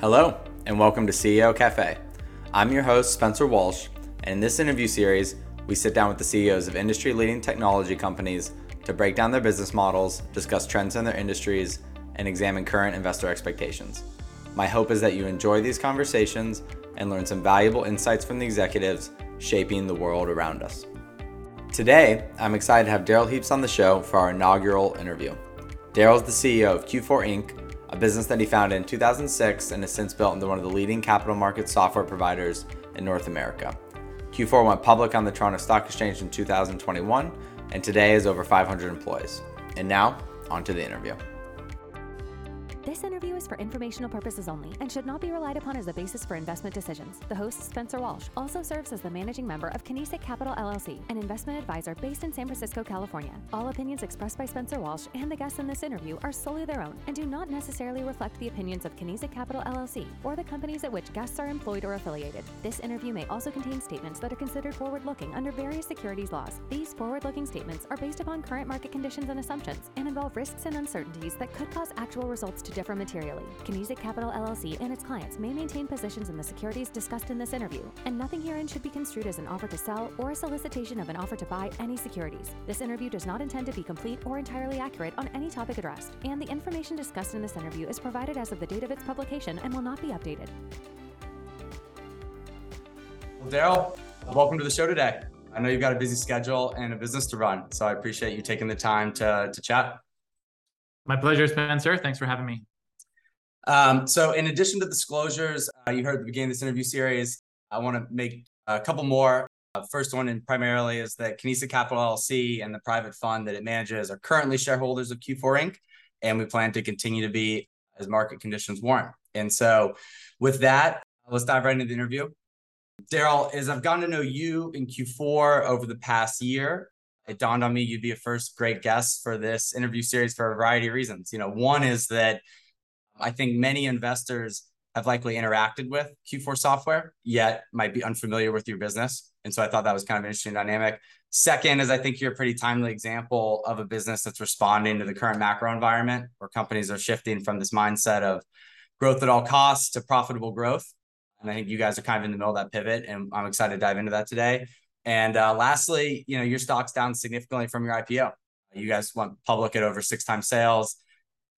Hello, and welcome to CEO Cafe. I'm your host, Spencer Walsh, and in this interview series, we sit down with the CEOs of industry leading technology companies to break down their business models, discuss trends in their industries, and examine current investor expectations. My hope is that you enjoy these conversations and learn some valuable insights from the executives shaping the world around us. Today, I'm excited to have Darrell Heaps on the show for our inaugural interview. Darrell is the CEO of Q4 Inc., a business that he founded in 2006 and has since built into one of the leading capital market software providers in North America. Q4 went public on the Toronto Stock Exchange in 2021 and today has over 500 employees. And now, on to the interview. Interview is for informational purposes only and should not be relied upon as a basis for investment decisions. The host, Spencer Walsh, also serves as the managing member of Kinesic Capital LLC, an investment advisor based in San Francisco, California. All opinions expressed by Spencer Walsh and the guests in this interview are solely their own and do not necessarily reflect the opinions of Kinesic Capital LLC or the companies at which guests are employed or affiliated. This interview may also contain statements that are considered forward looking under various securities laws. These forward looking statements are based upon current market conditions and assumptions and involve risks and uncertainties that could cause actual results to differ materially. Kinesic Capital LLC and its clients may maintain positions in the securities discussed in this interview, and nothing herein should be construed as an offer to sell or a solicitation of an offer to buy any securities. This interview does not intend to be complete or entirely accurate on any topic addressed, and the information discussed in this interview is provided as of the date of its publication and will not be updated. Well, Darrell, welcome to the show today. I know you've got a busy schedule and a business to run, so I appreciate you taking the time to, to chat. My pleasure, Spencer. Thanks for having me. Um, so, in addition to disclosures, uh, you heard at the beginning of this interview series, I want to make a couple more. Uh, first one, and primarily, is that Kinesic Capital LLC and the private fund that it manages are currently shareholders of Q4 Inc., and we plan to continue to be as market conditions warrant. And so, with that, let's dive right into the interview. Darrell, as I've gotten to know you in Q4 over the past year, it dawned on me you'd be a first great guest for this interview series for a variety of reasons. You know, one is that I think many investors have likely interacted with Q4 software, yet might be unfamiliar with your business. And so I thought that was kind of an interesting dynamic. Second is I think you're a pretty timely example of a business that's responding to the current macro environment where companies are shifting from this mindset of growth at all costs to profitable growth. And I think you guys are kind of in the middle of that pivot, and I'm excited to dive into that today. And uh, lastly, you know, your stock's down significantly from your IPO. You guys went public at over six times sales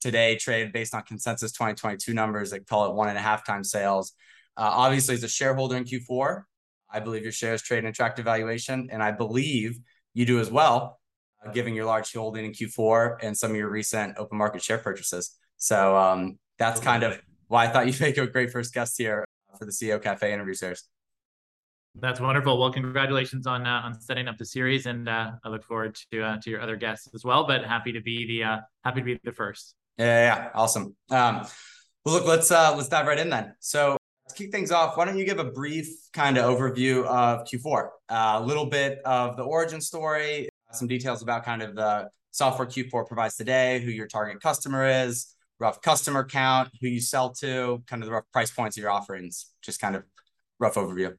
today trade based on consensus 2022 numbers that call it one and a half times sales. Uh, obviously, as a shareholder in Q4, I believe your shares trade an attractive valuation, and I believe you do as well, uh, given your large holding in Q4 and some of your recent open market share purchases. So um, that's kind of why I thought you'd make a great first guest here for the CEO Cafe interview series. That's wonderful. Well, congratulations on uh, on setting up the series, and uh, I look forward to uh, to your other guests as well. But happy to be the uh, happy to be the first. Yeah, yeah, awesome. Um, well, look, let's uh, let's dive right in then. So to kick things off, why don't you give a brief kind of overview of Q4, uh, a little bit of the origin story, some details about kind of the software Q4 provides today, who your target customer is, rough customer count, who you sell to, kind of the rough price points of your offerings, just kind of rough overview.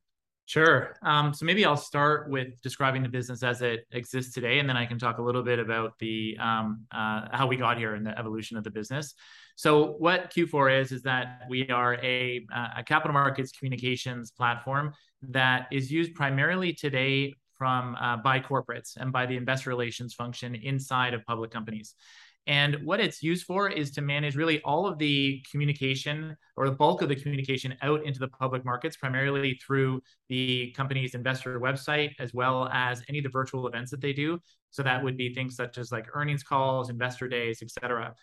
Sure. Um, so maybe I'll start with describing the business as it exists today, and then I can talk a little bit about the um, uh, how we got here and the evolution of the business. So what Q4 is is that we are a, a capital markets communications platform that is used primarily today from uh, by corporates and by the investor relations function inside of public companies. And what it's used for is to manage really all of the communication or the bulk of the communication out into the public markets, primarily through the company's investor website, as well as any of the virtual events that they do. So that would be things such as like earnings calls, investor days, et cetera.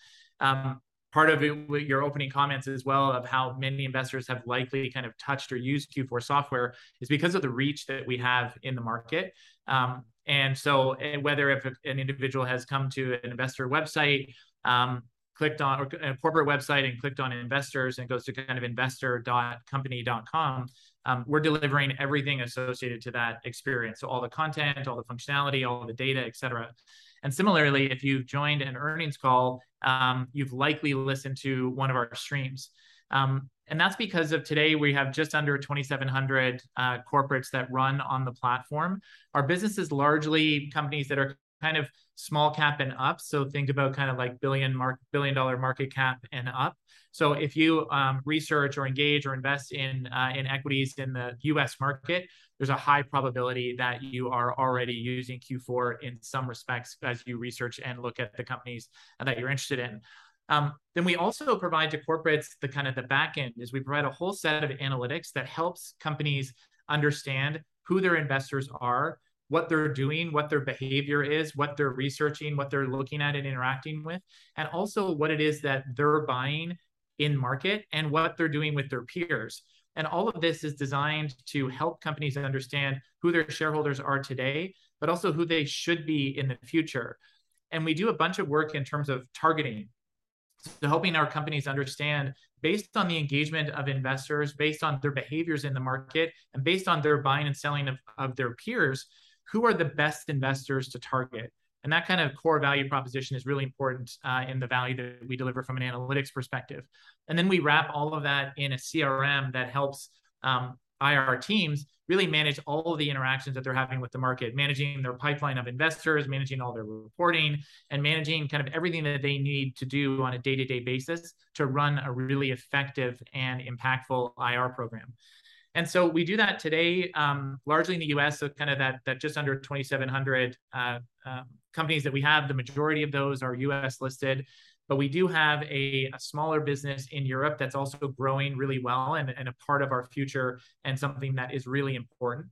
Um, part of it, your opening comments as well of how many investors have likely kind of touched or used Q4 software is because of the reach that we have in the market. Um, and so, eh, whether if an individual has come to an investor website, um, clicked on or a corporate website and clicked on investors and goes to kind of investor.company.com, um, we're delivering everything associated to that experience. So all the content, all the functionality, all the data, et cetera. And similarly, if you've joined an earnings call, um, you've likely listened to one of our streams. Um, and that's because of today we have just under 2,700 uh, corporates that run on the platform. Our business is largely companies that are kind of small cap and up. So think about kind of like billion mark billion dollar market cap and up. So if you um, research or engage or invest in uh, in equities in the U.S. market, there's a high probability that you are already using Q4 in some respects as you research and look at the companies that you're interested in. Um, then we also provide to corporates the kind of the back end is we provide a whole set of analytics that helps companies understand who their investors are, what they're doing, what their behavior is, what they're researching, what they're looking at and interacting with, and also what it is that they're buying in market and what they're doing with their peers. And all of this is designed to help companies understand who their shareholders are today, but also who they should be in the future. And we do a bunch of work in terms of targeting. So helping our companies understand based on the engagement of investors, based on their behaviors in the market, and based on their buying and selling of, of their peers, who are the best investors to target? And that kind of core value proposition is really important uh, in the value that we deliver from an analytics perspective. And then we wrap all of that in a CRM that helps um, IR teams really manage all of the interactions that they're having with the market, managing their pipeline of investors, managing all their reporting, and managing kind of everything that they need to do on a day to day basis to run a really effective and impactful IR program. And so we do that today, um, largely in the U.S. So kind of that that just under 2,700 uh, uh, companies that we have. The majority of those are U.S. listed, but we do have a, a, smaller business in Europe that's also growing really well and, and a part of our future and something that is really important.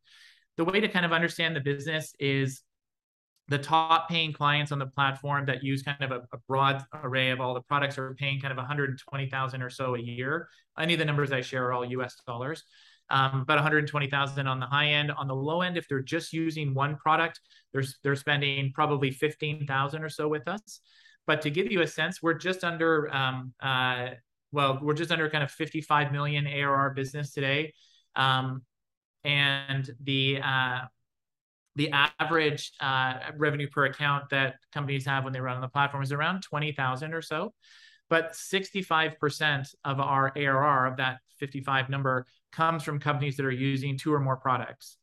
The way to kind of understand the business is the top paying clients on the platform that use kind of a, a, broad array of all the products are paying kind of 120,000 or so a year. Any of the numbers I share are all US dollars um, about 120,000 on the high end. On the low end, if they're just using one product, they're, they're spending probably 15,000 or so with us. But to give you a sense, we're just under, um, uh, well, we're just under kind of 55 million ARR business today. Um, and the, uh, the average uh, revenue per account that companies have when they run on the platform is around 20,000 or so. But 65% of our ARR of that 55 number comes from companies that are using two or more products.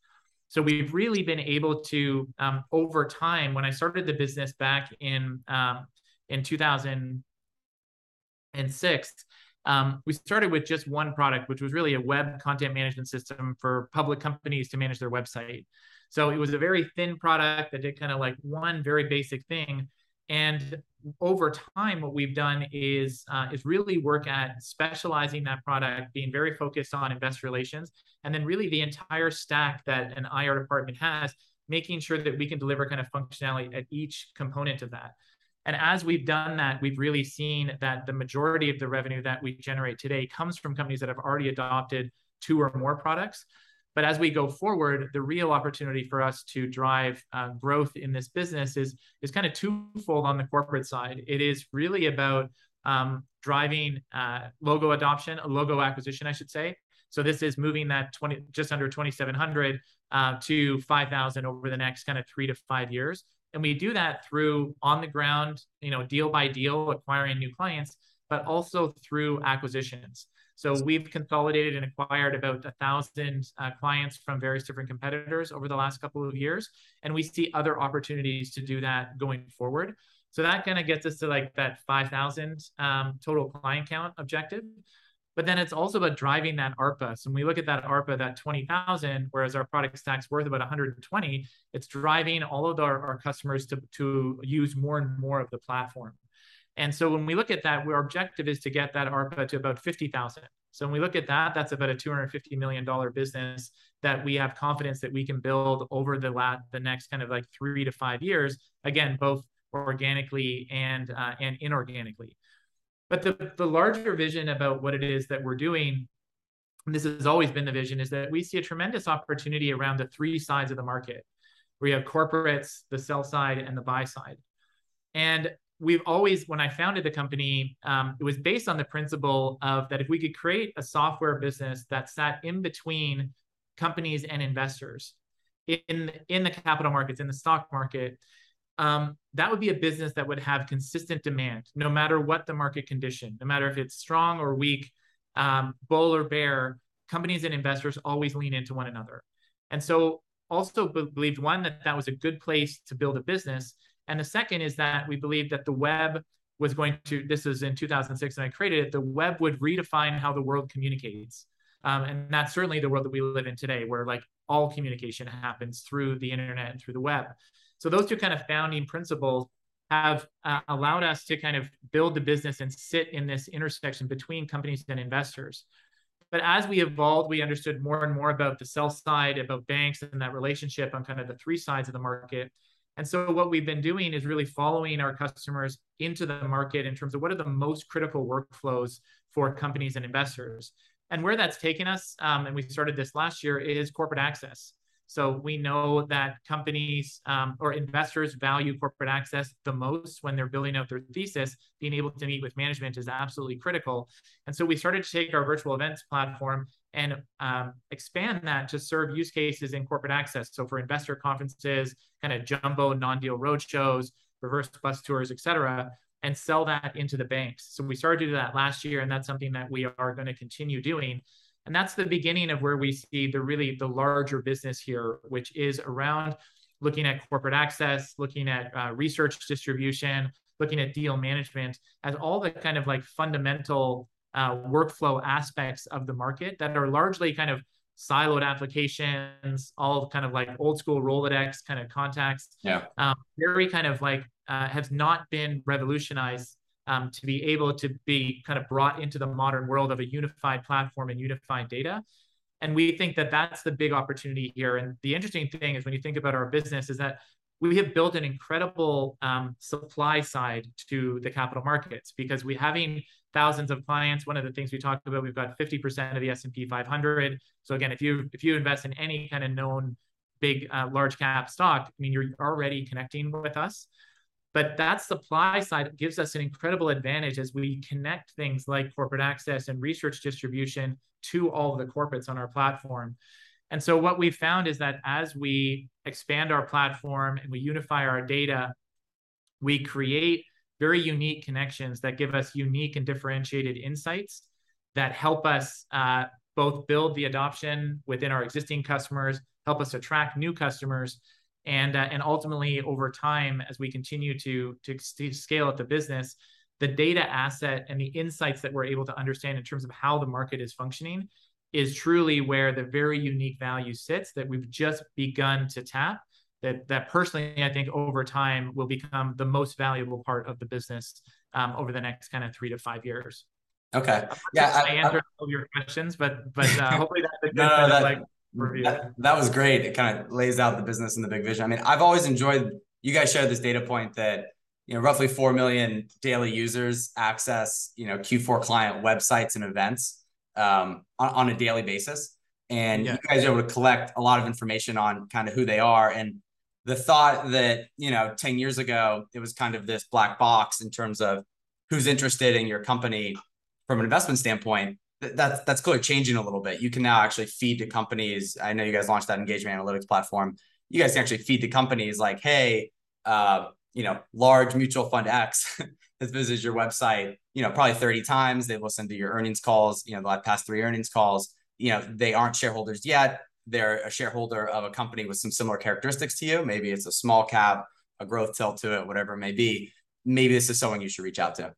So we've really been able to, um, over time, when I started the business back in um, in 2006, um, we started with just one product, which was really a web content management system for public companies to manage their website. So it was a very thin product that did kind of like one very basic thing. And over time, what we've done is uh, is really work at specializing that product, being very focused on investor relations, and then really the entire stack that an IR department has, making sure that we can deliver kind of functionality at each component of that. And as we've done that, we've really seen that the majority of the revenue that we generate today comes from companies that have already adopted two or more products. But as we go forward, the real opportunity for us to drive uh, growth in this business is, is kind of twofold on the corporate side. It is really about um, driving uh, logo adoption, logo acquisition, I should say. So this is moving that 20, just under 2,700 uh, to 5,000 over the next kind of three to five years. And we do that through on the ground, you know, deal by deal, acquiring new clients, but also through acquisitions. So we've consolidated and acquired about a thousand uh, clients from various different competitors over the last couple of years, and we see other opportunities to do that going forward. So that kind of gets us to like that 5,000 um, total client count objective. But then it's also about driving that ARPA. So when we look at that ARPA, that 20,000, whereas our product stack's worth about 120, it's driving all of our, our customers to, to use more and more of the platform. And so when we look at that, our objective is to get that ARPA to about 50,000. So when we look at that, that's about a $250 million business that we have confidence that we can build over the lat the next kind of like three to five years. Again, both organically and uh, and inorganically. But the, the larger vision about what it is that we're doing, and this has always been the vision, is that we see a tremendous opportunity around the three sides of the market. We have corporates, the sell side, and the buy side. And we've always, when I founded the company, um, it was based on the principle of that if we could create a software business that sat in between companies and investors in in the capital markets, in the stock market, um, that would be a business that would have consistent demand, no matter what the market condition, no matter if it's strong or weak, um, bull or bear. Companies and investors always lean into one another, and so also believed one that that was a good place to build a business And the second is that we believe that the web was going to, this is in 2006 and I created it, the web would redefine how the world communicates. Um, and that's certainly the world that we live in today, where like all communication happens through the internet and through the web. So those two kind of founding principles have uh, allowed us to kind of build the business and sit in this intersection between companies and investors. But as we evolved, we understood more and more about the sell side, about banks and that relationship on kind of the three sides of the market. And so what we've been doing is really following our customers into the market in terms of what are the most critical workflows for companies and investors. And where that's taken us, um, and we started this last year, is corporate access. So we know that companies um, or investors value corporate access the most when they're building out their thesis. Being able to meet with management is absolutely critical. And so we started to take our virtual events platform and um, expand that to serve use cases in corporate access. So for investor conferences, kind of jumbo non-deal roadshows, reverse bus tours, et cetera, and sell that into the banks. So we started to do that last year, and that's something that we are going to continue doing. And that's the beginning of where we see the really the larger business here, which is around looking at corporate access, looking at uh, research distribution, looking at deal management as all the kind of like fundamental uh, workflow aspects of the market that are largely kind of siloed applications, all kind of like old school Rolodex kind of contacts. Yeah. Um, very kind of like uh, have not been revolutionized um, to be able to be kind of brought into the modern world of a unified platform and unified data. And we think that that's the big opportunity here. And the interesting thing is when you think about our business is that we have built an incredible um, supply side to the capital markets because we having thousands of clients. One of the things we talked about, we've got 50% of the S&P 500. So again, if you if you invest in any kind of known big uh, large cap stock, I mean, you're already connecting with us. But that supply side gives us an incredible advantage as we connect things like corporate access and research distribution to all of the corporates on our platform. And so what we've found is that as we expand our platform and we unify our data, we create very unique connections that give us unique and differentiated insights that help us uh, both build the adoption within our existing customers, help us attract new customers, and uh, and ultimately over time as we continue to to scale up the business the data asset and the insights that we're able to understand in terms of how the market is functioning is truly where the very unique value sits that we've just begun to tap that that personally i think over time will become the most valuable part of the business um, over the next kind of three to five years okay yeah i, I answered all your questions but but uh, hopefully that's a good no, no, that, like that, that was great. It kind of lays out the business and the big vision. I mean, I've always enjoyed you guys shared this data point that you know roughly 4 million daily users access you know q4 client websites and events um, on, on, a daily basis and yeah. you guys are able to collect a lot of information on kind of who they are and the thought that you know 10 years ago it was kind of this black box in terms of who's interested in your company from an investment standpoint that's that's clearly changing a little bit. You can now actually feed to companies. I know you guys launched that engagement analytics platform. You guys can actually feed to companies like, hey, uh, you know, large mutual fund X has visited your website, you know, probably 30 times. They've listened to your earnings calls, you know, the past three earnings calls. You know, they aren't shareholders yet. They're a shareholder of a company with some similar characteristics to you. Maybe it's a small cap, a growth tilt to it, whatever it may be. Maybe this is someone you should reach out to.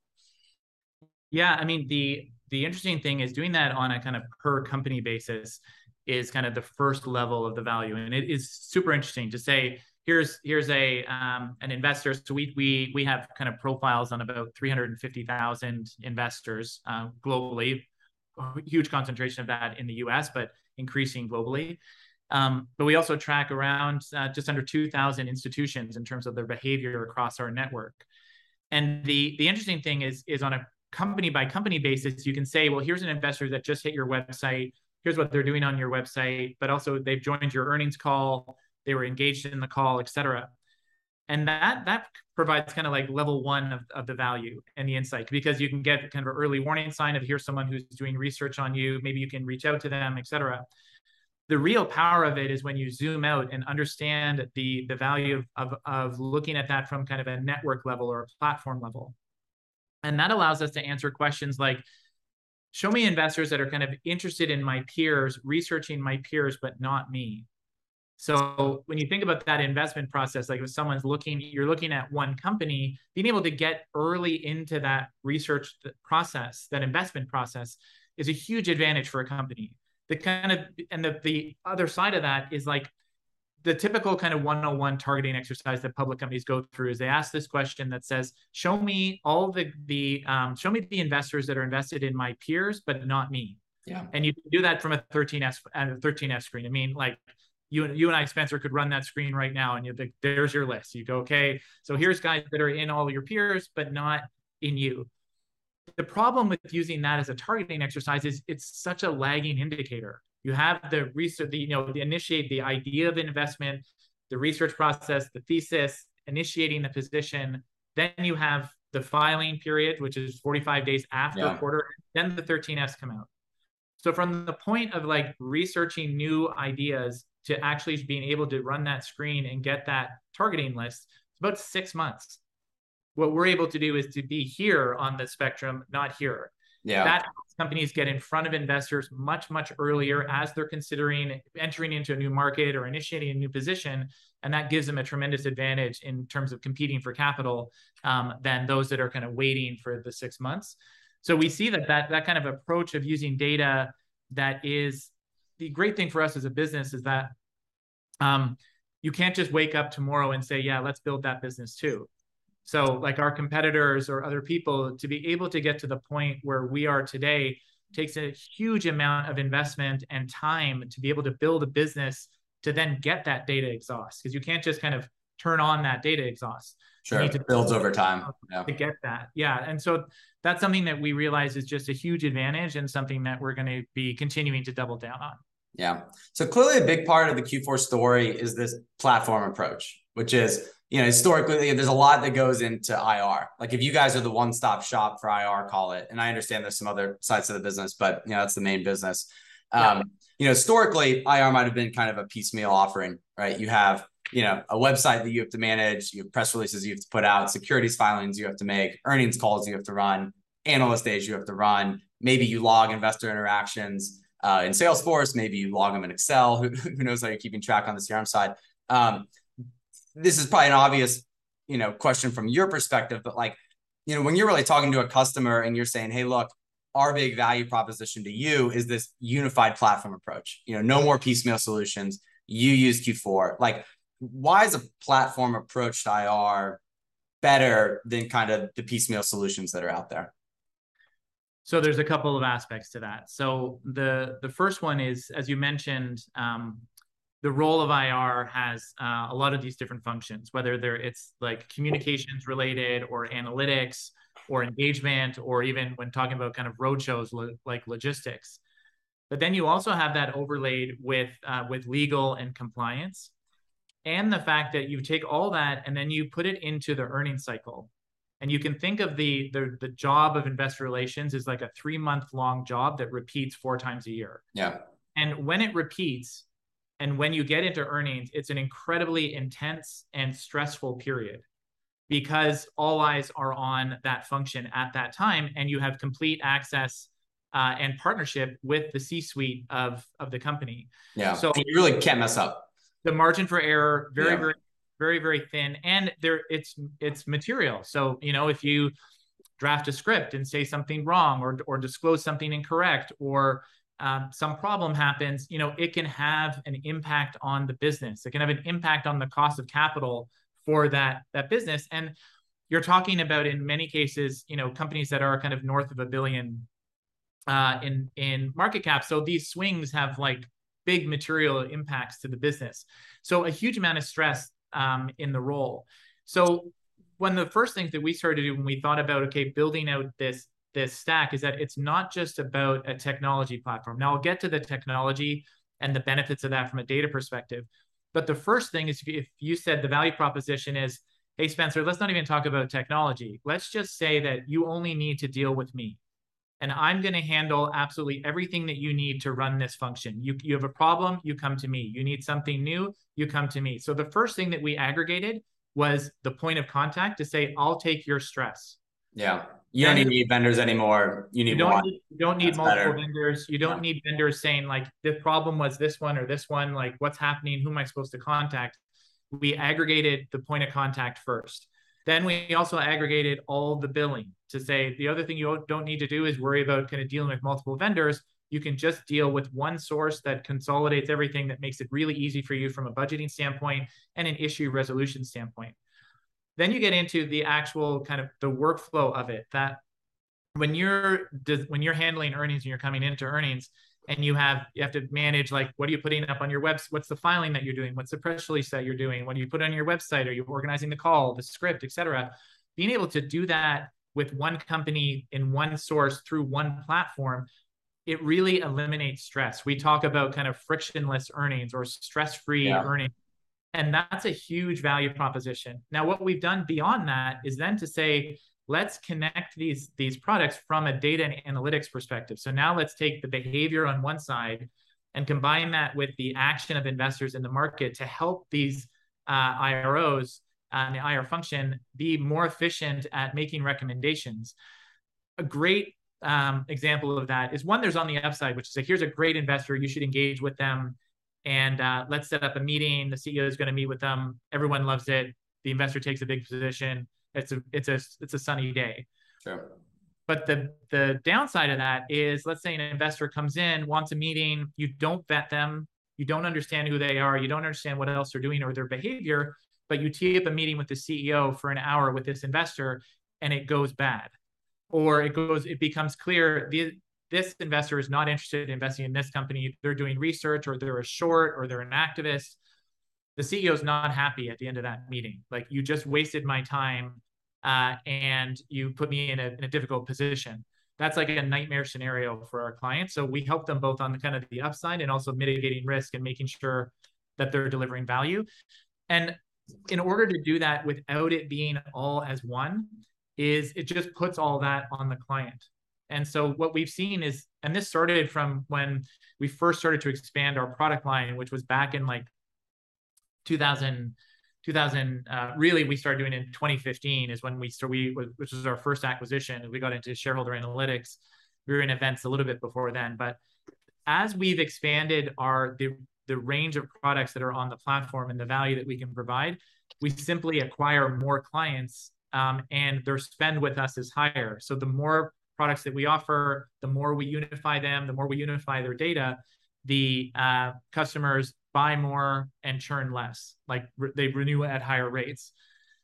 Yeah, I mean the the interesting thing is doing that on a kind of per company basis is kind of the first level of the value, and it is super interesting to say here's here's a um, an investor. So we we we have kind of profiles on about 350,000 investors uh, globally, huge concentration of that in the U.S., but increasing globally. Um, but we also track around uh, just under 2,000 institutions in terms of their behavior across our network. And the the interesting thing is is on a company by company basis, you can say, well, here's an investor that just hit your website. Here's what they're doing on your website, but also they've joined your earnings call. They were engaged in the call, et cetera. And that that provides kind of like level one of, of the value and the insight because you can get kind of an early warning sign of here's someone who's doing research on you. Maybe you can reach out to them, et cetera. The real power of it is when you zoom out and understand the the value of, of, of looking at that from kind of a network level or a platform level. And that allows us to answer questions like show me investors that are kind of interested in my peers, researching my peers, but not me. So when you think about that investment process, like if someone's looking, you're looking at one company, being able to get early into that research process, that investment process, is a huge advantage for a company. The kind of and the the other side of that is like the typical kind of 101 targeting exercise that public companies go through is they ask this question that says, "Show me all the the um, show me the investors that are invested in my peers, but not me." Yeah. And you do that from a 13S and a 13F screen. I mean, like you and you and I, Spencer, could run that screen right now, and you think there's your list. You go, okay, so here's guys that are in all your peers, but not in you. The problem with using that as a targeting exercise is it's such a lagging indicator. You have the research, the, you know, the initiate the idea of investment, the research process, the thesis, initiating the position. Then you have the filing period, which is 45 days after yeah. quarter. Then the 13Fs come out. So from the point of like researching new ideas to actually being able to run that screen and get that targeting list, it's about six months. What we're able to do is to be here on the spectrum, not here. Yeah. That companies get in front of investors much, much earlier as they're considering entering into a new market or initiating a new position. And that gives them a tremendous advantage in terms of competing for capital um, than those that are kind of waiting for the six months. So we see that that, that kind of approach of using data that is the great thing for us as a business is that um, you can't just wake up tomorrow and say, yeah, let's build that business too. So, like our competitors or other people, to be able to get to the point where we are today takes a huge amount of investment and time to be able to build a business to then get that data exhaust because you can't just kind of turn on that data exhaust. Sure, it builds over time yeah. to get that. Yeah, and so that's something that we realize is just a huge advantage and something that we're going to be continuing to double down on. Yeah. So clearly, a big part of the Q4 story is this platform approach, which is, you know, historically, there's a lot that goes into IR. Like if you guys are the one stop shop for IR, call it. And I understand there's some other sides of the business, but, you know, that's the main business. Yeah. Um, you know, historically, IR might have been kind of a piecemeal offering, right? You have, you know, a website that you have to manage, you have press releases you have to put out, securities filings you have to make, earnings calls you have to run, analyst days you have to run. Maybe you log investor interactions uh, in Salesforce. Maybe you log them in Excel. Who, who knows how you're keeping track on the CRM side? Um, this is probably an obvious, you know, question from your perspective, but like, you know, when you're really talking to a customer and you're saying, "Hey, look, our big value proposition to you is this unified platform approach. You know, no more piecemeal solutions. You use Q4. Like, why is a platform approach to IR better than kind of the piecemeal solutions that are out there? So there's a couple of aspects to that. So the the first one is, as you mentioned, um, the role of IR has uh, a lot of these different functions, whether they're it's like communications related or analytics or engagement, or even when talking about kind of roadshows lo- like logistics. But then you also have that overlaid with uh, with legal and compliance, and the fact that you take all that and then you put it into the earning cycle. And you can think of the, the the job of investor relations as like a three month long job that repeats four times a year. Yeah. And when it repeats, and when you get into earnings, it's an incredibly intense and stressful period because all eyes are on that function at that time, and you have complete access uh, and partnership with the C-suite of of the company. Yeah. So you really can't mess up. The margin for error very yeah. very very very thin and there it's it's material. So you know if you draft a script and say something wrong or or disclose something incorrect or um, some problem happens you know it can have an impact on the business. It can have an impact on the cost of capital for that that business. And you're talking about in many cases you know companies that are kind of north of a billion uh, in in market cap. So these swings have like big material impacts to the business. So a huge amount of stress um, in the role. So one of the first things that we started to do when we thought about okay building out this this stack is that it's not just about a technology platform. Now I'll get to the technology and the benefits of that from a data perspective. But the first thing is if you said the value proposition is, hey Spencer, let's not even talk about technology. Let's just say that you only need to deal with me and I'm going to handle absolutely everything that you need to run this function. You, you have a problem, you come to me. You need something new, you come to me. So the first thing that we aggregated was the point of contact to say, I'll take your stress. Yeah. You don't need vendors anymore. You need you don't one. Need, you don't need That's multiple better. vendors. You don't Yeah. need vendors saying like the problem was this one or this one. Like what's happening? Who am I supposed to contact? We aggregated the point of contact first. Then we also aggregated all the billing to say the other thing you don't need to do is worry about kind of dealing with multiple vendors. You can just deal with one source that consolidates everything that makes it really easy for you from a budgeting standpoint and an issue resolution standpoint. Then you get into the actual kind of the workflow of it that when you're when you're handling earnings and you're coming into earnings and you have you have to manage like what are you putting up on your website what's the filing that you're doing what's the press release that you're doing what do you put on your website are you organizing the call the script etc being able to do that with one company in one source through one platform it really eliminates stress. We talk about kind of frictionless earnings or stress-free Yeah. earnings and that's a huge value proposition. Now what we've done beyond that is then to say let's connect these these products from a data and analytics perspective. So now let's take the behavior on one side and combine that with the action of investors in the market to help these uh, iros and the ir function be more efficient at making recommendations. A great um, example of that is one there's on the upside which is like here's a great investor you should engage with them. And uh, let's set up a meeting the ceo is going to meet with them everyone loves it the investor takes a big position it's a it's a it's a sunny day. Sure. but the the downside of that is let's say an investor comes in wants a meeting you don't vet them you don't understand who they are you don't understand what else they're doing or their behavior but you tee up a meeting with the ceo for an hour with this investor and it goes bad. Or it goes it becomes clear the, this investor is not interested in investing in this company. They're doing research or they're a short or they're an activist the CEO is not happy at the end of that meeting. Like you just wasted my time uh, and you put me in a, in a difficult position. That's like a nightmare scenario for our clients. So we help them both on the kind of the upside and also mitigating risk and making sure that they're delivering value. And in order to do that without it being all as one, is it just puts all that on the client. And so what we've seen is, and this started from when we first started to expand our product line, which was back in like 2000 2000 uh, really we started doing in 2015 is when we started we which was our first acquisition we got into shareholder analytics. We were in events a little bit before then but as we've expanded our the the range of products that are on the platform and the value that we can provide we simply acquire more clients um, and their spend with us is higher. So the more products that we offer the more we unify them the more we unify their data the uh, customers buy more and churn less. Like re- they renew at higher rates.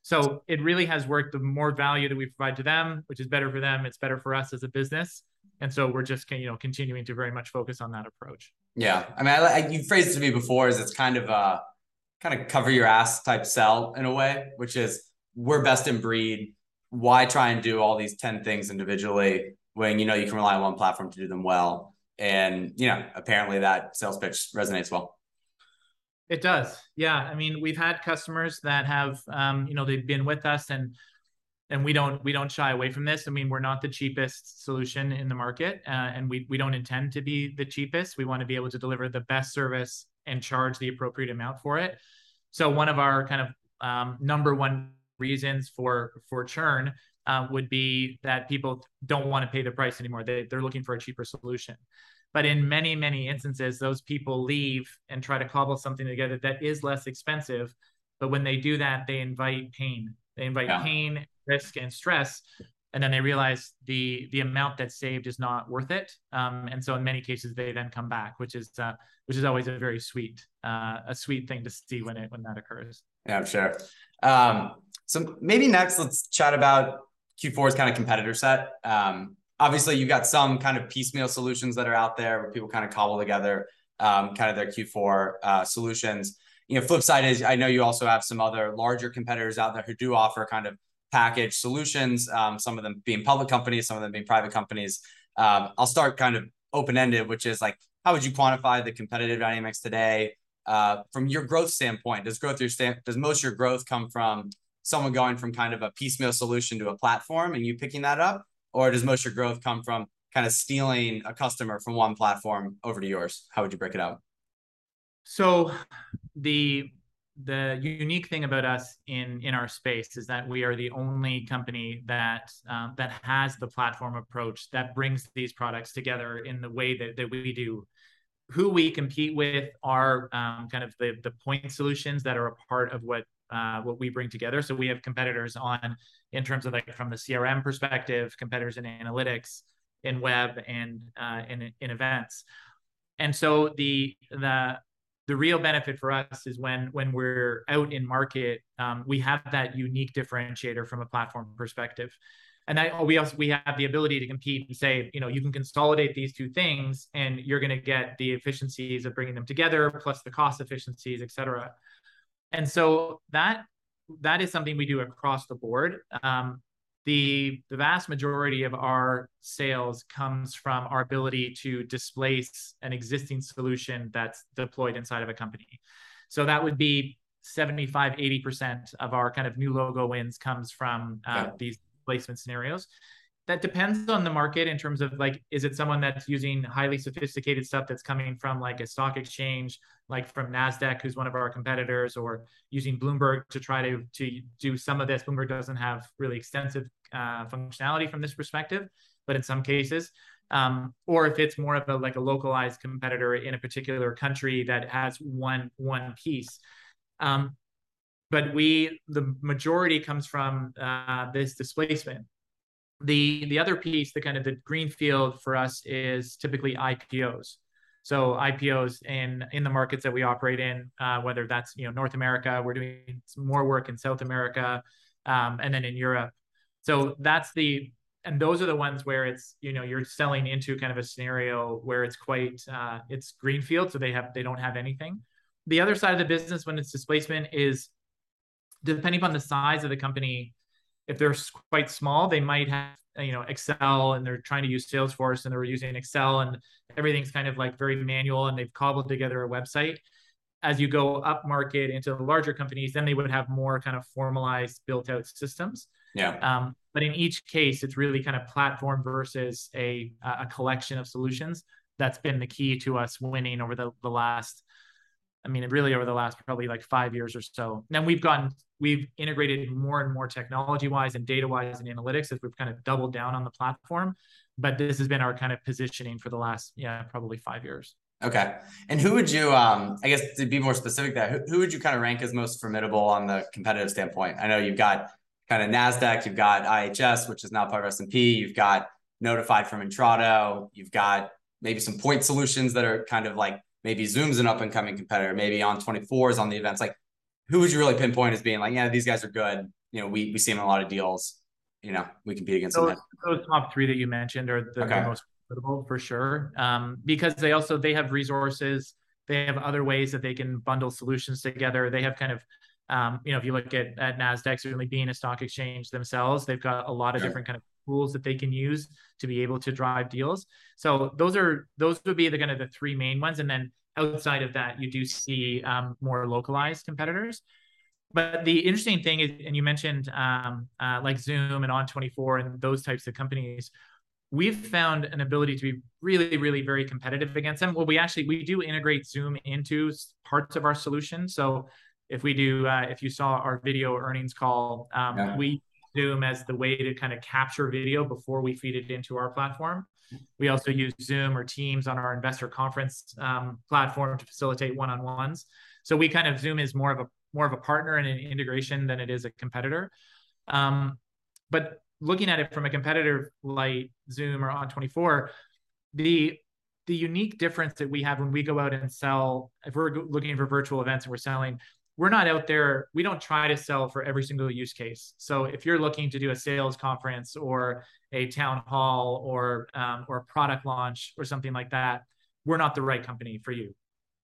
So it really has worked. The more value that we provide to them, which is better for them, it's better for us as a business. And so we're just you know continuing to very much focus on that approach. Yeah, I mean, I, I, you phrased it to me before as it's kind of a kind of cover your ass type sell in a way, which is we're best in breed. Why try and do all these ten things individually when you know you can rely on one platform to do them well? And you know, apparently that sales pitch resonates well. It does. Yeah. I mean, we've had customers that have, um, you know, they've been with us and, and we don't, we don't shy away from this. I mean, we're not the cheapest solution in the market uh, and we, we don't intend to be the cheapest. We want to be able to deliver the best service and charge the appropriate amount for it. So one of our kind of um, number one reasons for, for churn uh, would be that people don't want to pay the price anymore. They, they're looking for a cheaper solution. But in many, many instances, those people leave and try to cobble something together that is less expensive. But when they do that, they invite pain. They invite Yeah. pain, risk, and stress. And then they realize the the amount that's saved is not worth it. Um, and so in many cases, they then come back, which is uh, which is always a very sweet uh, a sweet thing to see when it when that occurs. Yeah, I'm sure. Um, so maybe next, let's chat about Q4's kind of competitor set. Um, obviously, you've got some kind of piecemeal solutions that are out there where people kind of cobble together um, kind of their Q4 uh, solutions. You know, flip side is I know you also have some other larger competitors out there who do offer kind of package solutions. Um, some of them being public companies, some of them being private companies. Um, I'll start kind of open ended, which is like, how would you quantify the competitive dynamics today? Uh, from your growth standpoint, does growth your stand, does most of your growth come from someone going from kind of a piecemeal solution to a platform and you picking that up, or does most of your growth come from kind of stealing a customer from one platform over to yours? How would you break it out? So the the unique thing about us in in our space is that we are the only company that um, that has the platform approach that brings these products together in the way that, that we do who we compete with are um, kind of the the point solutions that are a part of what uh, what we bring together. So we have competitors on in terms of like from the crm perspective competitors in analytics in web and uh, in, in events. And so the the the real benefit for us is when when we're out in market um, we have that unique differentiator from a platform perspective. And that we also we have the ability to compete and say you know you can consolidate these two things and you're going to get the efficiencies of bringing them together plus the cost efficiencies et cetera and so that that is something we do across the board. Um, the the vast majority of our sales comes from our ability to displace an existing solution that's deployed inside of a company. So that would be 75 80% of our kind of new logo wins comes from uh, yeah. these placement scenarios that depends on the market in terms of like is it someone that's using highly sophisticated stuff that's coming from like a stock exchange like from nasdaq who's one of our competitors or using bloomberg to try to to do some of this? Bloomberg doesn't have really extensive uh, functionality from this perspective but in some cases um, or if it's more of a like a localized competitor in a particular country that has one one piece. Um, but we the majority comes from uh, this displacement the the other piece, the kind of the green field for us is typically IPOs. So IPOs in in the markets that we operate in, uh, whether that's you know North America, we're doing more work in South America, um, and then in Europe. So that's the and those are the ones where it's you know you're selling into kind of a scenario where it's quite uh, it's greenfield, so they have they don't have anything. The other side of the business when it's displacement is depending upon the size of the company if they're quite small, they might have you know Excel and they're trying to use Salesforce and they're using Excel and everything's kind of like very manual and they've cobbled together a website. As you go up market into the larger companies, then they would have more kind of formalized, built out systems. Yeah. Um, but in each case, it's really kind of platform versus a a collection of solutions. That's been the key to us winning over the, the last I mean, really over the last probably like five years or so. Then we've gotten, we've integrated more and more technology wise and data wise and analytics as we've kind of doubled down on the platform. But this has been our kind of positioning for the last, yeah, probably five years. Okay. And who would you, um, I guess to be more specific, that who, who would you kind of rank as most formidable on the competitive standpoint? I know you've got kind of Nasdaq, you've got IHS, which is now part of S and P. You've got Notified from Intrado. You've got maybe some point solutions that are kind of like maybe Zoom's an up and coming competitor, maybe On24 is on the events. Like, who would you really pinpoint as being like, yeah, these guys are good. You know, we we see them in a lot of deals. You know, we compete against those, them. Those top three that you mentioned are the, okay. the most profitable for sure, um, because they also they have resources. They have other ways that they can bundle solutions together. They have kind of um, you know, if you look at, at NASDAQ, certainly being a stock exchange themselves, they've got a lot of sure. different kind of tools that they can use to be able to drive deals. So those are those would be the kind of the three main ones. And then outside of that, you do see um, more localized competitors. But the interesting thing is, and you mentioned um, uh, like Zoom and On24 and those types of companies, we've found an ability to be really, really very competitive against them. Well, we actually we do integrate Zoom into parts of our solution. So if we do, uh, if you saw our video earnings call, um, yeah. we Zoom as the way to kind of capture video before we feed it into our platform. We also use Zoom or Teams on our investor conference um, platform to facilitate one-on-ones. So we kind of Zoom is more of a more of a partner and an integration than it is a competitor. Um, but looking at it from a competitor like Zoom or On24, the the unique difference that we have when we go out and sell, if we're looking for virtual events and we're selling, we're not out there we don't try to sell for every single use case. So if you're looking to do a sales conference or a town hall or um, or a product launch or something like that we're not the right company for you.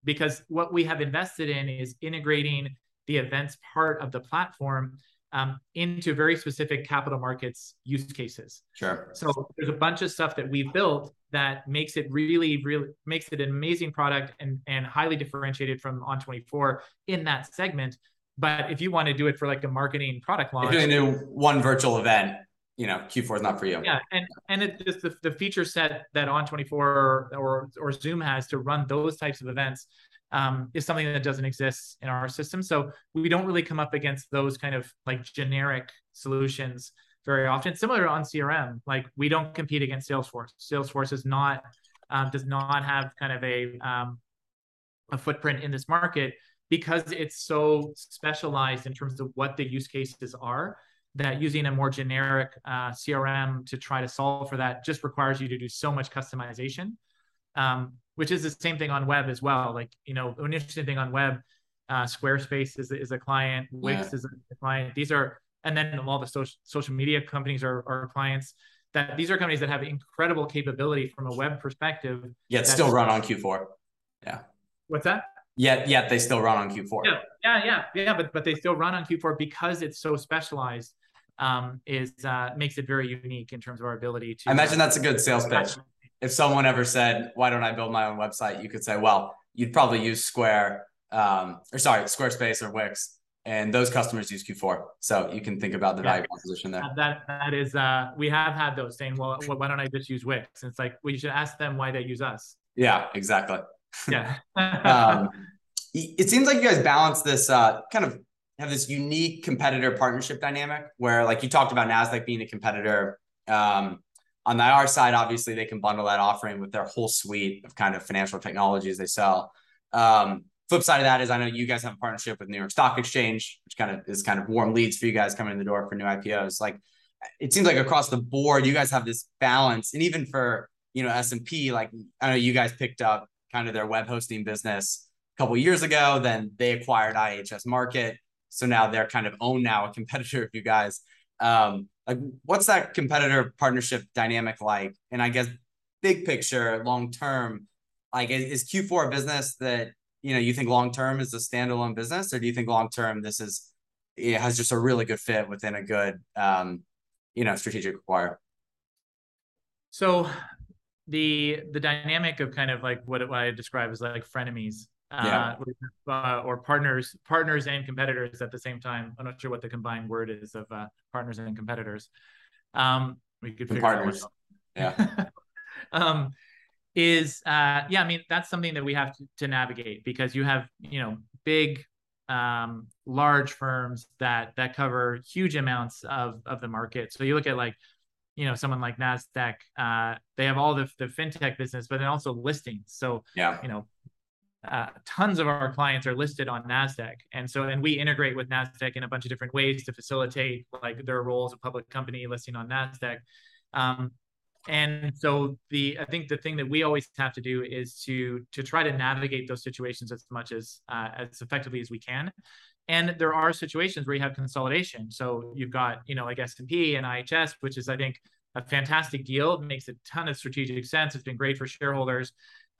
Because what we have invested in is integrating the events part of the platform um, into very specific capital markets use cases. Sure. So there's a bunch of stuff that we've built that makes it really, really makes it an amazing product and and highly differentiated from On24 in that segment. But if you want to do it for like a marketing product launch, if you're do one virtual event, you know, Q4 is not for you. Yeah, and and it's just the, the feature set that On24 or, or or Zoom has to run those types of events um, is something that doesn't exist in our system. So we don't really come up against those kind of like generic solutions very often. Similar on CRM, like we don't compete against Salesforce. Salesforce is not um, does not have kind of a um, a footprint in this market because it's so specialized in terms of what the use cases are that using a more generic uh, CRM to try to solve for that just requires you to do so much customization, um, which is the same thing on web as well. Like, you know, an interesting thing on web, uh, Squarespace is, is a client, Wix yeah. is a client. These are, and then all the social, social media companies are, are clients that these are companies that have incredible capability from a web perspective. Yet still run on Q4. Yeah. What's that? Yet, yet they still run on Q4. Yeah, yeah, yeah, yeah. But but they still run on Q4 because it's so specialized. Um, is uh, makes it very unique in terms of our ability to. I imagine that's a good sales pitch. If someone ever said, "Why don't I build my own website?" You could say, "Well, you'd probably use Square, um, or sorry, Squarespace or Wix, and those customers use Q4. So you can think about the yeah, value proposition there. That that is, uh, we have had those saying, "Well, why don't I just use Wix?" And it's like we should ask them why they use us. Yeah, exactly. Yeah. um, it seems like you guys balance this uh, kind of have this unique competitor partnership dynamic where, like you talked about Nasdaq being a competitor. Um, on the IR side, obviously they can bundle that offering with their whole suite of kind of financial technologies they sell. Um, flip side of that is I know you guys have a partnership with New York Stock Exchange, which kind of is kind of warm leads for you guys coming in the door for new IPOs. Like it seems like across the board, you guys have this balance, and even for you know S and P, like I know you guys picked up kind of their web hosting business a couple years ago. Then they acquired IHS Markit, so now they're kind of own now a competitor of you guys. Um, like, what's that competitor partnership dynamic like? And I guess big picture, long term, like is, is Q4 a business that you know you think long term is a standalone business, or do you think long term this is it has just a really good fit within a good um, you know strategic acquire? So the the dynamic of kind of like what, what I describe as like frenemies yeah. uh, uh, or partners partners and competitors at the same time. I'm not sure what the combined word is of uh, partners and competitors. Um, we could figure partners. Yeah. um, is uh, yeah, I mean that's something that we have to, to navigate because you have you know big um, large firms that that cover huge amounts of of the market. So you look at like you know someone like Nasdaq, uh, they have all the the fintech business, but then also listings. So yeah, you know. Uh, tons of our clients are listed on Nasdaq, and so and we integrate with Nasdaq in a bunch of different ways to facilitate like their role as a public company listing on Nasdaq. Um, and so the i think the thing that we always have to do is to to try to navigate those situations as much as uh, as effectively as we can. And there are situations where you have consolidation. So you've got you know like s&p and ihs which is i think a fantastic deal. It makes a ton of strategic sense. It's been great for shareholders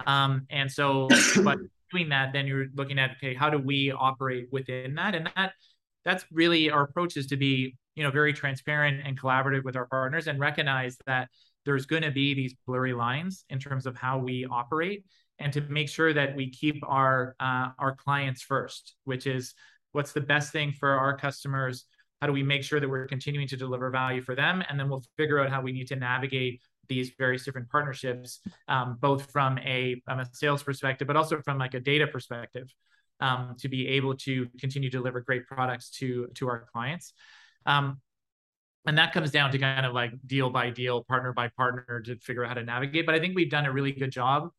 um, and so but doing that then you're looking at okay how do we operate within that? And that that's really our approach is to be you know very transparent and collaborative with our partners and recognize that there's going to be these blurry lines in terms of how we operate and to make sure that we keep our uh, our clients first which is what's the best thing for our customers? How do we make sure that we're continuing to deliver value for them? And then we'll figure out how we need to navigate these various different partnerships um, both from a, from a sales perspective but also from like a data perspective um, to be able to continue to deliver great products to to our clients um, and that comes down to kind of like deal by deal, partner by partner to figure out how to navigate. But I think we've done a really good job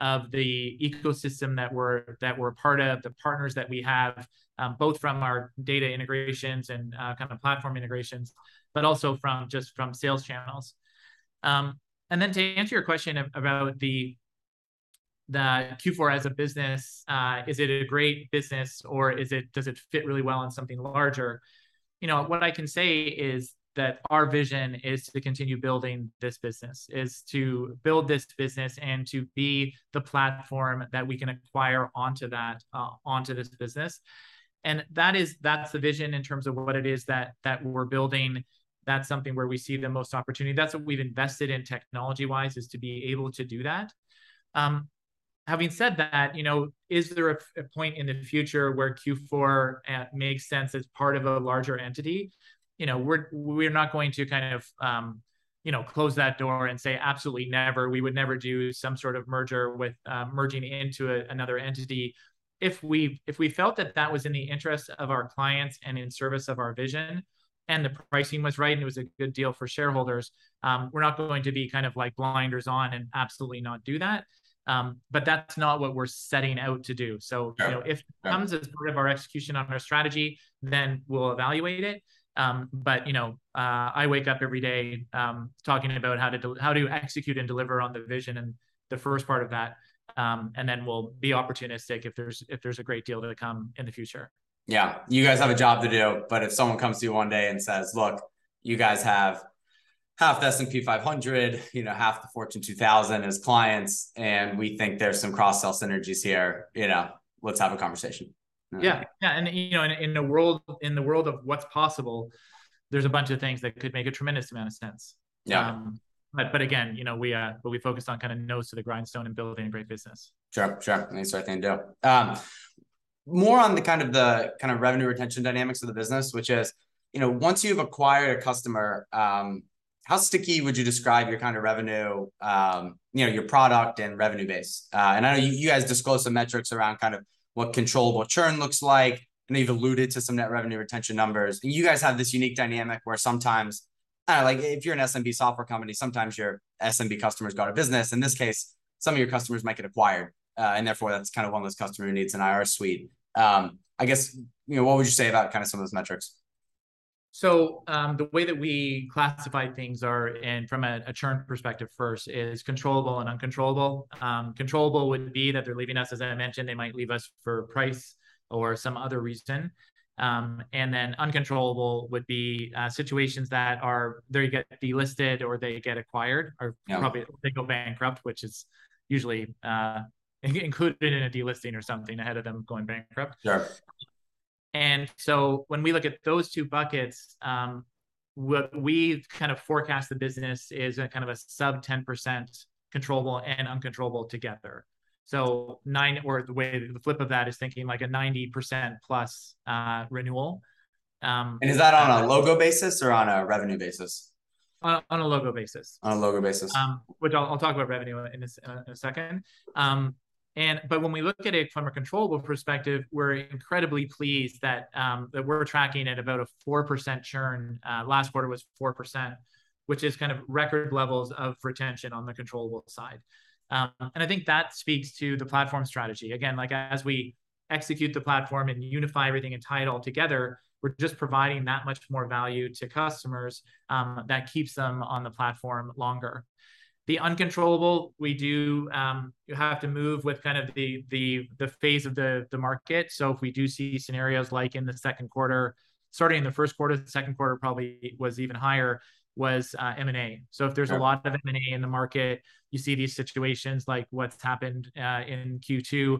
of the ecosystem that we're that we're part of, the partners that we have, um, both from our data integrations and uh, kind of platform integrations, but also from just from sales channels. Um, and then to answer your question about the the Q4 as a business, uh, is it a great business or is it does it fit really well in something larger? You know, what I can say is that our vision is to continue building this business is to build this business and to be the platform that we can acquire onto that uh, onto this business and that is that's the vision in terms of what it is that that we're building that's something where we see the most opportunity. That's what we've invested in technology wise is to be able to do that. Um, having said that you know is there a, a point in the future where q4 uh, makes sense as part of a larger entity? You know we're we're not going to kind of um, you know close that door and say absolutely never. We would never do some sort of merger with uh, merging into a, another entity. If we if we felt that that was in the interest of our clients and in service of our vision, and the pricing was right and it was a good deal for shareholders, um, we're not going to be kind of like blinders on and absolutely not do that. Um, but that's not what we're setting out to do. So, you know, if it comes as part of our execution on our strategy, then we'll evaluate it. Um, but you know, uh, I wake up every day um, talking about how to de- how to execute and deliver on the vision and the first part of that, um, and then we'll be opportunistic if there's if there's a great deal to come in the future. Yeah, you guys have a job to do, but if someone comes to you one day and says, "Look, you guys have half the S&P 500, you know, half the Fortune 2000 as clients, and we think there's some cross sell synergies here," you know, let's have a conversation. Yeah, yeah, and you know, in, in the world in the world of what's possible, there's a bunch of things that could make a tremendous amount of sense. Yeah. Um, but but again, you know, we uh, but we focused on kind of nose to the grindstone and building a great business. Sure, sure. That's the right thing to do. Um, more on the kind of the kind of revenue retention dynamics of the business, which is, you know, once you've acquired a customer, um, how sticky would you describe your kind of revenue, um, you know, your product and revenue base? Uh, and I know you, you guys disclose some metrics around kind of what controllable churn looks like. And you've alluded to some net revenue retention numbers. And you guys have this unique dynamic where sometimes, I don't know, like if you're an SMB software company, sometimes your SMB customers go out of business. In this case, some of your customers might get acquired. Uh, and therefore, that's kind of one of those customer who needs an IR suite. Um, I guess, you know, what would you say about kind of some of those metrics? So um, the way that we classify things are, and from a, a, churn perspective first, is controllable and uncontrollable. Um, controllable would be that they're leaving us, as I mentioned, they might leave us for price or some other reason. Um, and then uncontrollable would be uh, situations that are they get delisted or they get acquired or yeah. probably they go bankrupt, which is usually uh, included in a delisting or something ahead of them going bankrupt. Sure. And so when we look at those two buckets, um, what we kind of forecast the business is a kind of a sub 10% controllable and uncontrollable together. So nine, or the way the flip of that is thinking like a 90% plus uh, renewal. Um, and is that on a uh, logo basis or on a revenue basis? On, on a logo basis. On a logo basis. Um, which I'll, I'll, talk about revenue in a, in a second. Um, and but when we look at it from a controllable perspective, we're incredibly pleased that um, that we're tracking at about a four percent churn. Uh, last quarter was four percent, which is kind of record levels of retention on the controllable side. Um, and I think that speaks to the platform strategy. Again, like as we execute the platform and unify everything and tie it all together, we're just providing that much more value to customers um, that keeps them on the platform longer. The uncontrollable, we do um, you have to move with kind of the the the phase of the the market. So if we do see scenarios like in the second quarter, starting in the first quarter, the second quarter probably was even higher was uh, M&A. So if there's a lot of M&A in the market, you see these situations like what's happened uh, in Q2,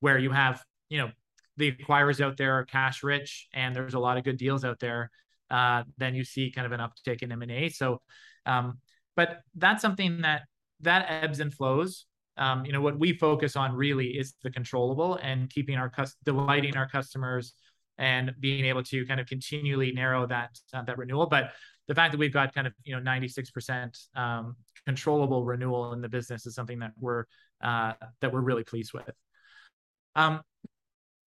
where you have you know the acquirers out there are cash rich, and there's a lot of good deals out there. Uh, then you see kind of an uptick in M&A. So um, but that's something that that ebbs and flows. Um, you know what we focus on really is the controllable and keeping our cus- delighting our customers and being able to kind of continually narrow that uh, that renewal. But the fact that we've got kind of you know 96% um, controllable renewal in the business is something that we're uh, that we're really pleased with. Um,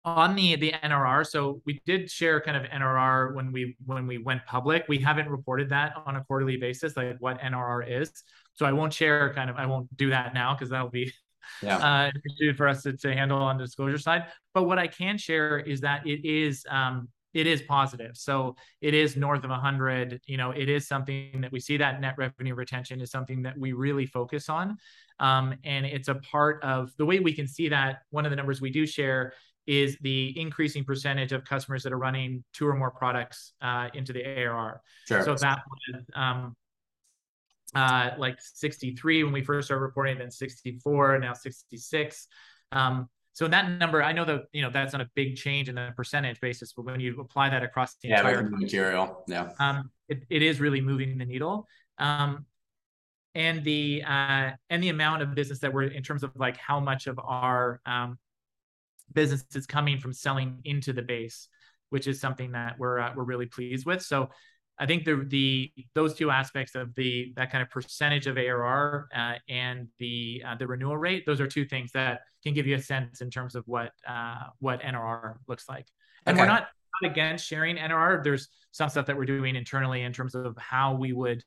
on the the NRR, so we did share kind of NRR when we when we went public. We haven't reported that on a quarterly basis, like what NRR is. So I won't share kind of I won't do that now because that'll be yeah. uh, for us to, to handle on the disclosure side. But what I can share is that it is um, it is positive. So it is north of 100. You know, it is something that we see that net revenue retention is something that we really focus on. Um, and it's a part of the way we can see that. One of the numbers we do share is the increasing percentage of customers that are running two or more products uh, into the ARR. Sure. So that was um, uh, like 63 when we first started reporting, then 64, now 66. Um, so that number, I know that you know that's not a big change in the percentage basis, but when you apply that across the yeah, entire material, yeah, um, it, it is really moving the needle. Um, and the uh, and the amount of business that we're in terms of like how much of our um, business is coming from selling into the base, which is something that we're uh, we're really pleased with. So I think the the those two aspects of the that kind of percentage of ARR uh, and the uh, the renewal rate, those are two things that can give you a sense in terms of what uh, what NRR looks like. And okay. we're not, not against sharing NRR. There's some stuff that we're doing internally in terms of how we would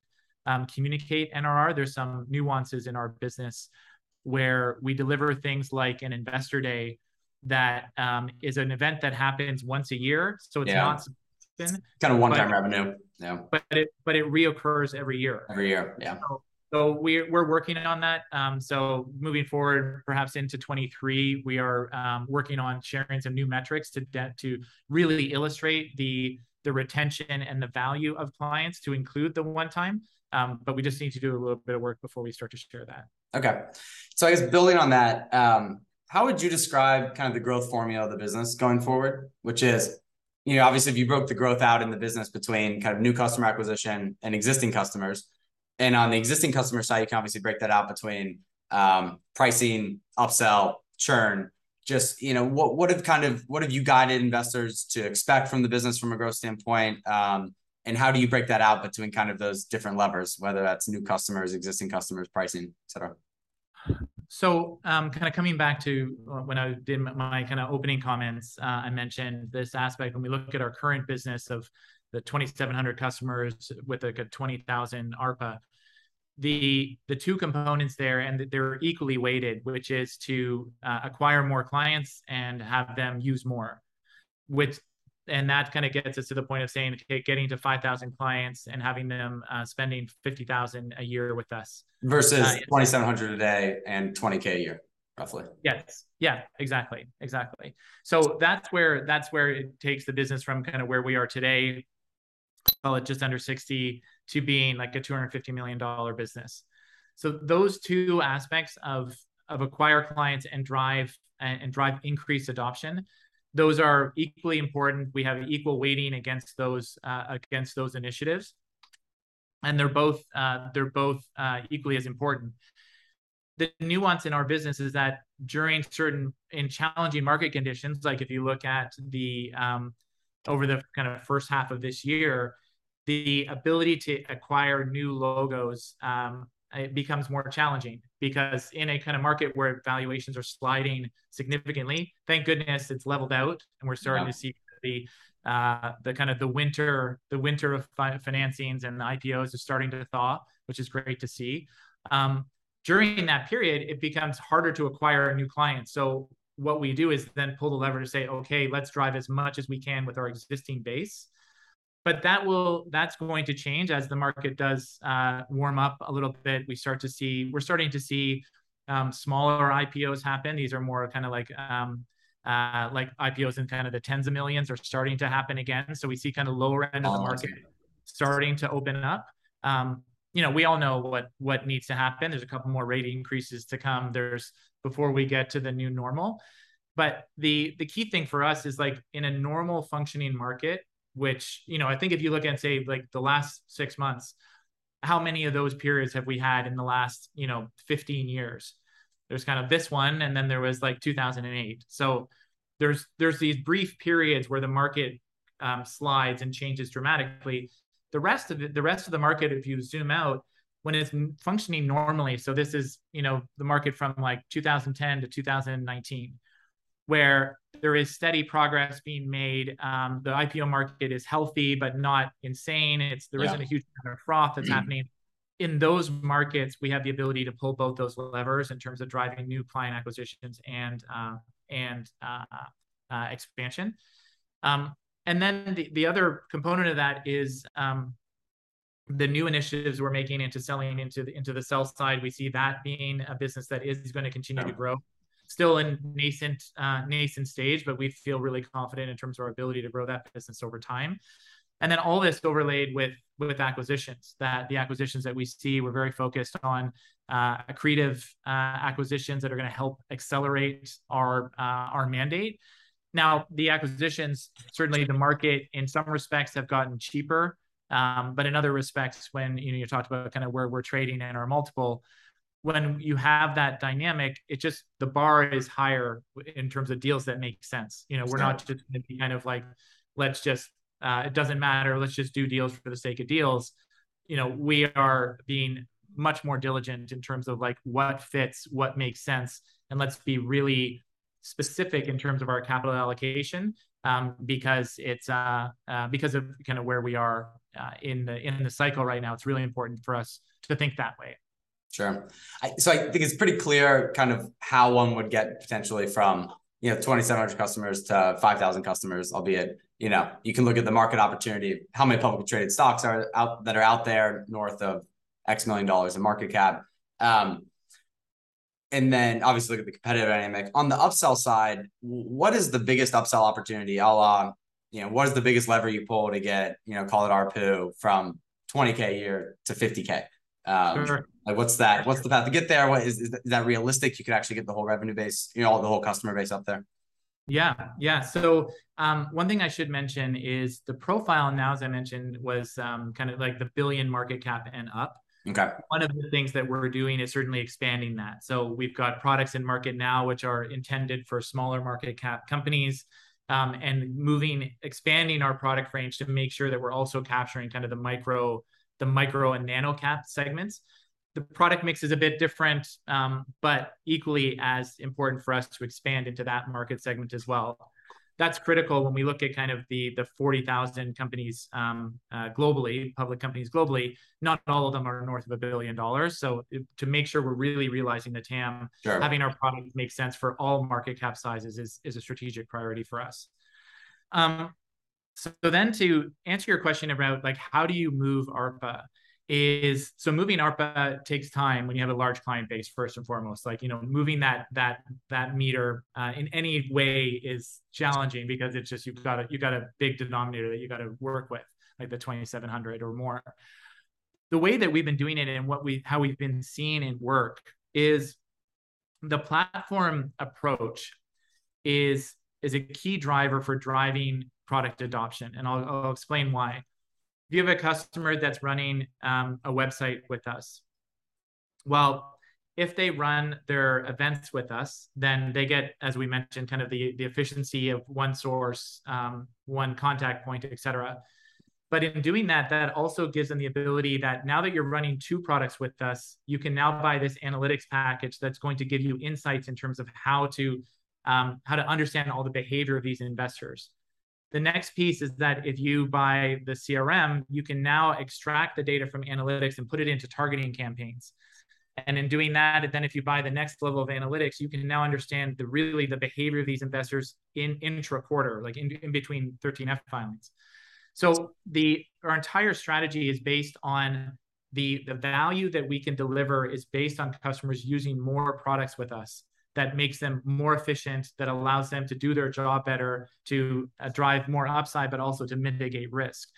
um, communicate NRR. There's some nuances in our business where we deliver things like an investor day that um, is an event that happens once a year. So it's yeah. not kind of one-time revenue. Yeah. But it but it reoccurs every year. Every year, yeah. So, so we're we're working on that. Um, so moving forward, perhaps into 23, we are um, working on sharing some new metrics to to really illustrate the the retention and the value of clients to include the one time. Um, but we just need to do a little bit of work before we start to share that. Okay. So I guess building on that, um, how would you describe kind of the growth formula of the business going forward? Which is, you know, obviously if you broke the growth out in the business between kind of new customer acquisition and existing customers, and on the existing customer side, you can obviously break that out between um, pricing, upsell, churn. Just you know, what what have kind of what have you guided investors to expect from the business from a growth standpoint? Um, and how do you break that out between kind of those different levers, whether that's new customers, existing customers, pricing, et cetera? So, um, kind of coming back to uh, when I did my kind of opening comments, uh, I mentioned this aspect when we look at our current business of the 2,700 customers with like a 20,000 ARPA. The the two components there, and they're equally weighted, which is to uh, acquire more clients and have them use more, which and that kind of gets us to the point of saying, okay, getting to 5,000 clients and having them uh, spending 50,000 a year with us versus uh, 2,700 a day and 20k a year, roughly. Yes. Yeah. Exactly. Exactly. So that's where that's where it takes the business from kind of where we are today, call it just under 60, to being like a 250 million dollar business. So those two aspects of of acquire clients and drive and, and drive increased adoption those are equally important. We have equal weighting against those uh, against those initiatives, and they're both uh, they're both uh, equally as important. The nuance in our business is that during certain in challenging market conditions, like if you look at the um, over the kind of first half of this year, the ability to acquire new logos um, it becomes more challenging because in a kind of market where valuations are sliding significantly, thank goodness it's leveled out and we're starting yeah. to see the uh, the kind of the winter the winter of fi- financings and the IPOs is starting to thaw, which is great to see. Um, during that period, it becomes harder to acquire new clients. So what we do is then pull the lever to say, okay, let's drive as much as we can with our existing base but that will that's going to change as the market does uh, warm up a little bit. We start to see we're starting to see um, smaller IPOs happen. These are more kind of like um, uh, like IPOs in kind of the tens of millions are starting to happen again. So we see kind of lower end of the market starting to open up. Um, you know, we all know what what needs to happen. There's a couple more rate increases to come. There's before we get to the new normal. But the the key thing for us is like in a normal functioning market, which you know i think if you look at say like the last six months how many of those periods have we had in the last you know 15 years? There's kind of this one and then there was like 2008 so there's there's these brief periods where the market um, slides and changes dramatically. The rest of it the rest of the market if you zoom out when it's functioning normally so this is you know the market from like 2010 to 2019 where there is steady progress being made. Um, the IPO market is healthy, but not insane. It's there yeah. not a huge amount of froth that's happening. In those markets, we have the ability to pull both those levers in terms of driving new client acquisitions and uh, and uh, uh, expansion. Um, and then the, the other component of that is um, the new initiatives we're making into selling into the into the sell side. We see that being a business that is going to continue to grow still in nascent uh, nascent stage, but we feel really confident in terms of our ability to grow that business over time. And then all this overlaid with with acquisitions. That the acquisitions that we see, we're very focused on uh, accretive uh, acquisitions that are going to help accelerate our uh, our mandate. Now, the acquisitions certainly the market in some respects have gotten cheaper, um, but in other respects, when you know you talked about kind of where we're trading and our multiple, when you have that dynamic, it just the bar is higher in terms of deals that make sense. You know, we're not just going to be kind of like, let's just uh, it doesn't matter. Let's just do deals for the sake of deals. You know, we are being much more diligent in terms of like what fits, what makes sense, and let's be really specific in terms of our capital allocation um, because it's uh, uh, because of kind of where we are uh, in the in the cycle right now. It's really important for us to think that way. Sure. I, so I think it's pretty clear kind of how one would get potentially from you know 2,700 customers to 5,000 customers, albeit you know you can look at the market opportunity, how many publicly traded stocks are out that are out there north of X million dollars in market cap. Um, and then obviously look at the competitive dynamic. On the upsell side, what is the biggest upsell opportunity? A la, you know, what is the biggest lever you pull to get, you know, call it ARPU from 20K a year to 50K? Um, sure. Like what's that? What's the path to get there? What is, is that realistic? You could actually get the whole revenue base, you know, the whole customer base up there. Yeah, yeah. So um, one thing I should mention is the profile now, as I mentioned, was um, kind of like the billion market cap and up. Okay. One of the things that we're doing is certainly expanding that. So we've got products in market now which are intended for smaller market cap companies. Um, and moving, expanding our product range to make sure that we're also capturing kind of the micro, the micro and nano cap segments. The product mix is a bit different, um, but equally as important for us to expand into that market segment as well that's critical when we look at kind of the the 40,000 companies um, uh, globally, public companies globally. Not all of them are north of a billion dollars. So to make sure we're really realizing the TAM, sure. having our product make sense for all market cap sizes is is a strategic priority for us. Um, so then to answer your question about like how do you move ARPA? Is so moving ARPA takes time when you have a large client base first and foremost. Like you know, moving that that that meter uh, in any way is challenging because it's just you've got a you've got a big denominator that you got to work with, like the 2700 or more. The way that we've been doing it and what we how we've been seeing it work is the platform approach is is a key driver for driving product adoption, and I'll, I'll explain why if you have a customer that's running um, a website with us, well, if they run their events with us, then they get, as we mentioned, kind of the, the efficiency of one source, um, one contact point, et cetera. But in doing that, that also gives them the ability that now that you're running two products with us, you can now buy this analytics package that's going to give you insights in terms of how to um, how to understand all the behavior of these investors. The next piece is that if you buy the CRM, you can now extract the data from analytics and put it into targeting campaigns. And in doing that, then if you buy the next level of analytics, you can now understand the really the behavior of these investors in intra quarter, like in, in between 13F filings. So the our entire strategy is based on the the value that we can deliver is based on customers using more products with us that makes them more efficient, that allows them to do their job better, to uh, drive more upside, but also to mitigate risk.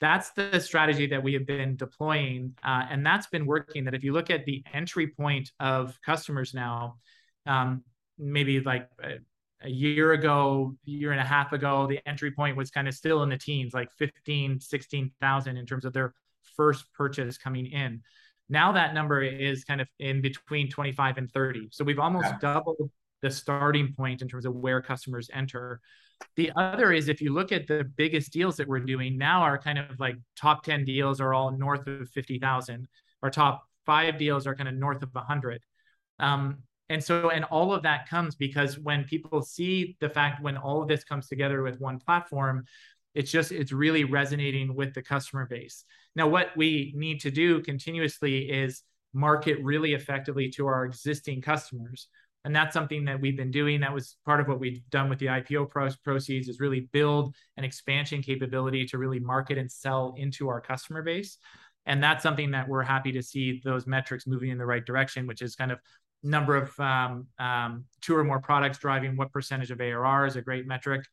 That's the strategy that we have been deploying, uh, and that's been working. That if you look at the entry point of customers now, um, maybe like a, a year ago, year and a half ago, the entry point was kind of still in the teens, like 15, 16,000 in terms of their first purchase coming in. Now that number is kind of in between 25 and 30. So we've almost yeah. doubled the starting point in terms of where customers enter. The other is if you look at the biggest deals that we're doing now, our kind of like top 10 deals are all north of 50,000. Our top five deals are kind of north of 100. Um, and so, and all of that comes because when people see the fact when all of this comes together with one platform, it's just it's really resonating with the customer base now what we need to do continuously is market really effectively to our existing customers. And that's something that we've been doing. That was part of what we've done with the ipo proceeds is really build an expansion capability to really market and sell into our customer base. And that's something that we're happy to see those metrics moving in the right direction which is kind of number of um, um, two or more products driving what percentage of ARR is a great metric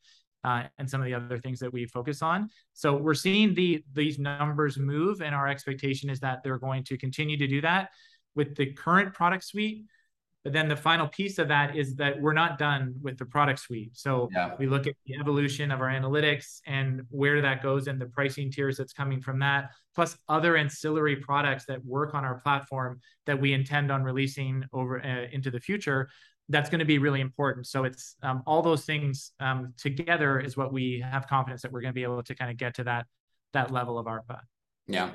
uh, and some of the other things that we focus on. So we're seeing the these numbers move, and our expectation is that they're going to continue to do that with the current product suite. But then the final piece of that is that we're not done with the product suite. So yeah. we look at the evolution of our analytics and where that goes and the pricing tiers that's coming from that, plus other ancillary products that work on our platform that we intend on releasing over uh, into the future that's going to be really important. So it's um, all those things um, together is what we have confidence that we're going to be able to kind of get to that that level of ARPA. Yeah.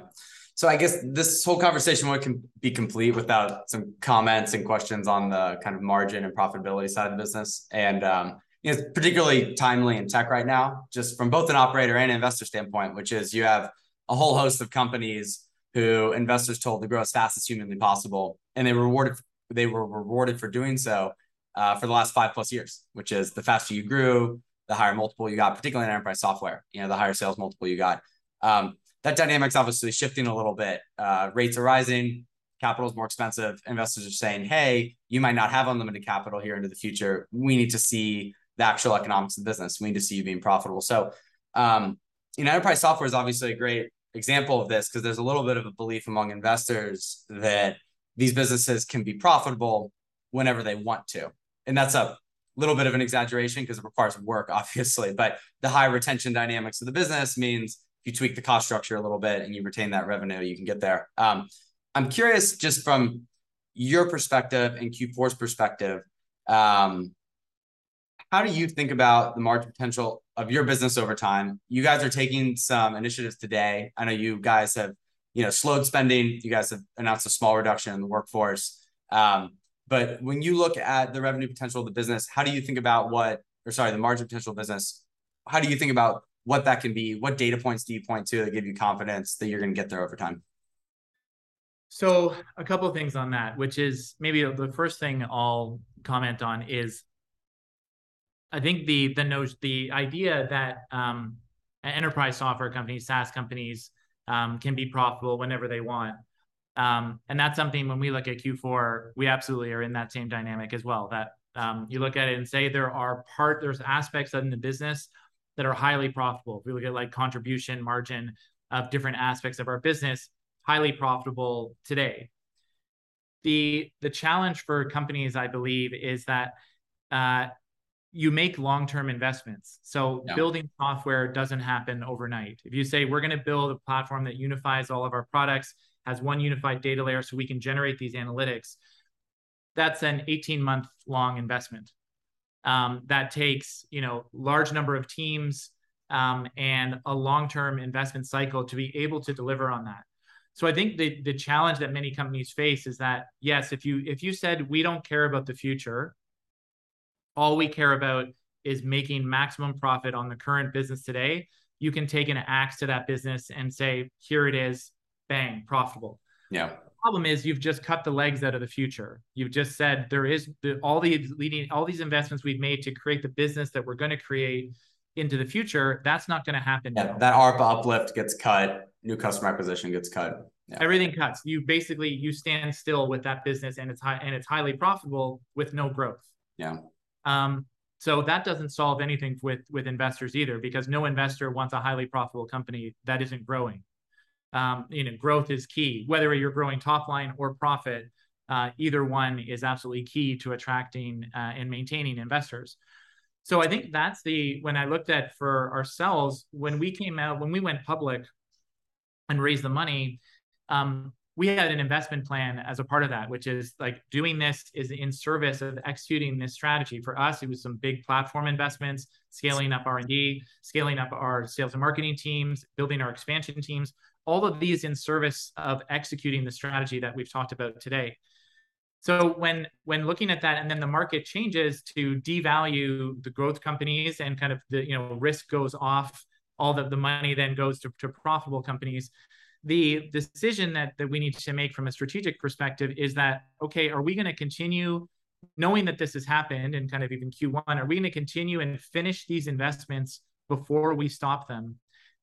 So I guess this whole conversation would be complete without some comments and questions on the kind of margin and profitability side of the business. And um, you know, it's particularly timely in tech right now, just from both an operator and investor standpoint, which is you have a whole host of companies who investors told to grow as fast as humanly possible, and they rewarded. They were rewarded for doing so uh, for the last five plus years, which is the faster you grew, the higher multiple you got, particularly in enterprise software. You know, the higher sales multiple you got. Um, that dynamic's obviously shifting a little bit. Uh, rates are rising, capital is more expensive. Investors are saying, "Hey, you might not have unlimited capital here into the future. We need to see the actual economics of the business. We need to see you being profitable." So, um, you know, enterprise software is obviously a great example of this because there's a little bit of a belief among investors that these businesses can be profitable whenever they want to, and that's a little bit of an exaggeration because it requires work, obviously. But the high retention dynamics of the business means if you tweak the cost structure a little bit and you retain that revenue, you can get there. Um, I'm curious, just from your perspective and Q4's perspective, um, how do you think about the margin potential of your business over time? You guys are taking some initiatives today. I know you guys have, you know, slowed spending. You guys have announced a small reduction in the workforce. Um, but when you look at the revenue potential of the business, how do you think about what, or sorry, the margin potential business? How do you think about what that can be? What data points do you point to that give you confidence that you're going to get there over time? So a couple of things on that, which is maybe the first thing I'll comment on is I think the the notion the idea that um, enterprise software companies, SaaS companies, um, can be profitable whenever they want. Um, and that's something when we look at Q4, we absolutely are in that same dynamic as well. That um, you look at it and say there are part there's aspects in the business that are highly profitable. If we look at like contribution margin of different aspects of our business, highly profitable today. The the challenge for companies, I believe, is that uh, you make long-term investments. So yeah. building software doesn't happen overnight. If you say we're going to build a platform that unifies all of our products, has one unified data layer so we can generate these analytics, that's an 18 month long investment. Um, that takes you know large number of teams um, and a long-term investment cycle to be able to deliver on that. So i think the, the challenge that many companies face is that yes if you if you said we don't care about the future all we care about is making maximum profit on the current business today you can take an axe to that business and say here it is bang profitable yeah problem is you've just cut the legs out of the future. You've just said there is the, all the leading all these investments we've made to create the business that we're going to create into the future. That's not going to happen. Yeah, that ARPA uplift gets cut. New customer acquisition gets cut. Yeah. Everything cuts. You basically you stand still with that business, and it's high and it's highly profitable with no growth. Yeah. Um. So that doesn't solve anything with with investors either, because no investor wants a highly profitable company that isn't growing um, you know, growth is key. Whether you're growing top line or profit, uh, either one is absolutely key to attracting uh, and maintaining investors. So I think that's the when I looked at for ourselves when we came out when we went public and raised the money. Um, we had an investment plan as a part of that, which is like doing this is in service of executing this strategy. For us, it was some big platform investments, scaling up R&D, scaling up our sales and marketing teams, building our expansion teams, all of these in service of executing the strategy that we've talked about today. So when when looking at that and then the market changes to devalue the growth companies and kind of the you know risk goes off, all the, the money then goes to, to profitable companies. The decision that, that we need to make from a strategic perspective is that okay, are we going to continue knowing that this has happened and kind of even Q1, are we going to continue and finish these investments before we stop them?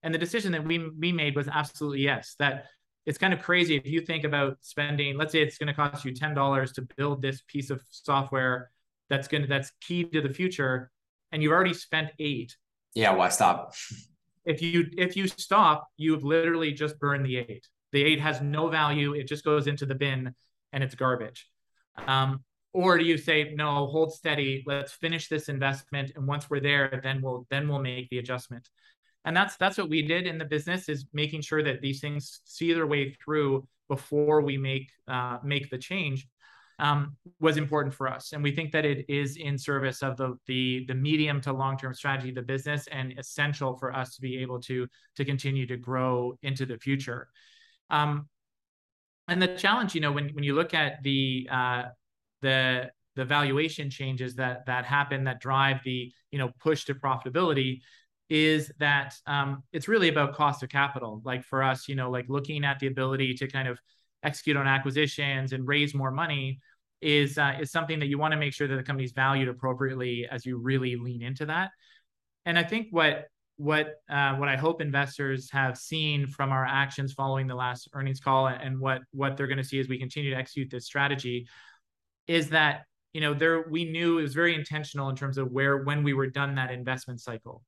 And the decision that we we made was absolutely yes. That it's kind of crazy if you think about spending. Let's say it's going to cost you ten dollars to build this piece of software that's going to that's key to the future, and you've already spent eight. Yeah, why stop? If you if you stop, you've literally just burned the eight. The eight has no value. It just goes into the bin, and it's garbage. Um, or do you say no hold steady let's finish this investment and once we're there then we'll then we'll make the adjustment and that's that's what we did in the business is making sure that these things see their way through before we make uh, make the change um, was important for us, and we think that it is in service of the the the medium to long term strategy of the business, and essential for us to be able to to continue to grow into the future. Um, and the challenge, you know, when when you look at the uh, the the valuation changes that that happen that drive the you know push to profitability is that um, it's really about cost of capital. Like for us, you know, like looking at the ability to kind of execute on acquisitions and raise more money is uh, is something that you want to make sure that the company's valued appropriately as you really lean into that. And I think what what uh, what I hope investors have seen from our actions following the last earnings call, and what what they're going to see as we continue to execute this strategy, is that you know there we knew it was very intentional in terms of where when we were done that investment cycle.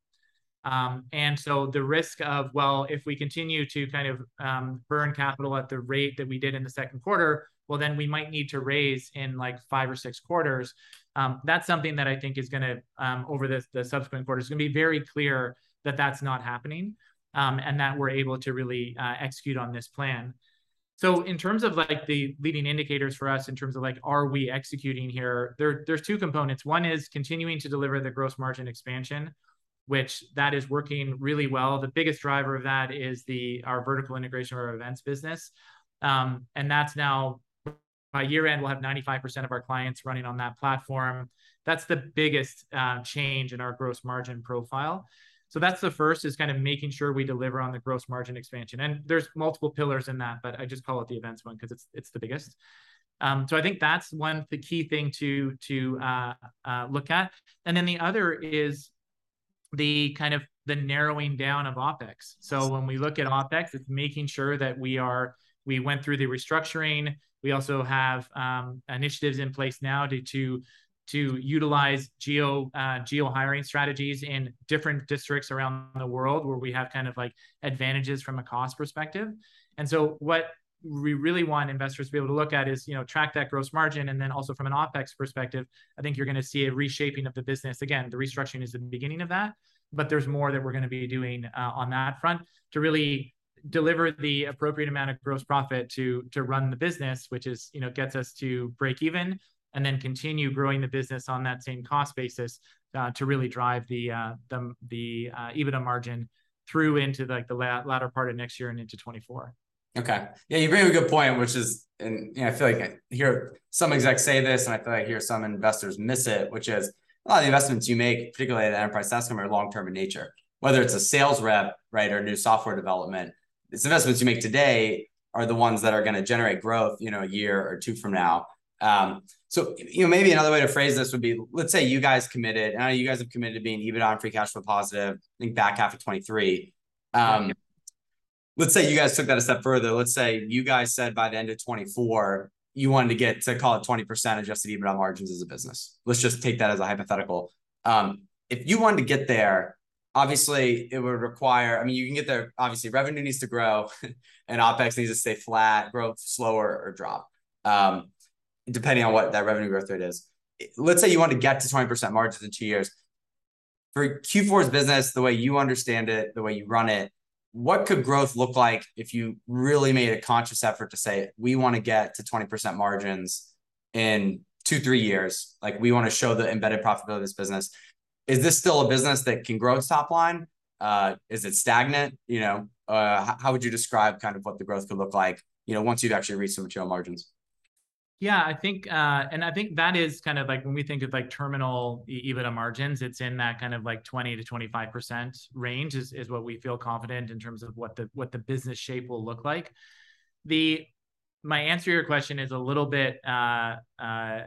Um, and so the risk of, well, if we continue to kind of um, burn capital at the rate that we did in the second quarter, well, then we might need to raise in like five or six quarters. Um, that's something that I think is going to, um, over the, the subsequent quarters, going to be very clear that that's not happening um, and that we're able to really uh, execute on this plan. So in terms of like the leading indicators for us in terms of like are we executing here there there's two components one is continuing to deliver the gross margin expansion which that is working really well. The biggest driver of that is the our vertical integration of our events business, um, and that's now by year end we'll have 95% of our clients running on that platform. That's the biggest uh, change in our gross margin profile. So that's the first is kind of making sure we deliver on the gross margin expansion. And there's multiple pillars in that, but I just call it the events one because it's it's the biggest. Um, so I think that's one the key thing to to uh, uh, look at. And then the other is the kind of the narrowing down of opex. So when we look at opex it's making sure that we are we went through the restructuring. We also have um, initiatives in place now to to to utilize geo uh, geo hiring strategies in different districts around the world where we have kind of like advantages from a cost perspective. And so what we really want investors to be able to look at is you know track that gross margin and then also from an opex perspective i think you're going to see a reshaping of the business again the restructuring is the beginning of that but there's more that we're going to be doing uh, on that front to really deliver the appropriate amount of gross profit to to run the business which is you know gets us to break even and then continue growing the business on that same cost basis uh, to really drive the uh, the the uh, EBITDA margin through into like the latter part of next year and into 24. Okay. Yeah, you bring a good point, which is, and you know, I feel like I hear some execs say this, and I feel like I hear some investors miss it, which is a lot of the investments you make, particularly at enterprise SaaS are long term in nature. Whether it's a sales rep, right, or new software development, it's investments you make today are the ones that are going to generate growth, you know, a year or two from now. Um, so, you know, maybe another way to phrase this would be, let's say you guys committed, and you guys have committed to being EBITDA and free cash flow positive, I think back half of 23. Um, let's say you guys took that a step further. Let's say you guys said by the end of 24, you wanted to get to call it 20% adjusted EBITDA margins as a business. Let's just take that as a hypothetical. Um, if you wanted to get there, obviously it would require, I mean, you can get there, obviously revenue needs to grow and OPEX needs to stay flat, growth slower or drop, um, depending on what that revenue growth rate is. Let's say you want to get to 20% margins in two years. For Q4's business, the way you understand it, the way you run it, what could growth look like if you really made a conscious effort to say we want to get to 20% margins in two three years. Like we want to show the embedded profitability of this business. Is this still a business that can grow its top line? Uh, is it stagnant? You know uh, how would you describe kind of what the growth could look like you know once you've actually reached some material margins yeah, I think, uh, and I think that is kind of like when we think of like terminal EBITDA margins, it's in that kind of like 20 to 25% range is, is what we feel confident in terms of what the, what the business shape will look like. The, my answer to your question is a little bit, uh, uh,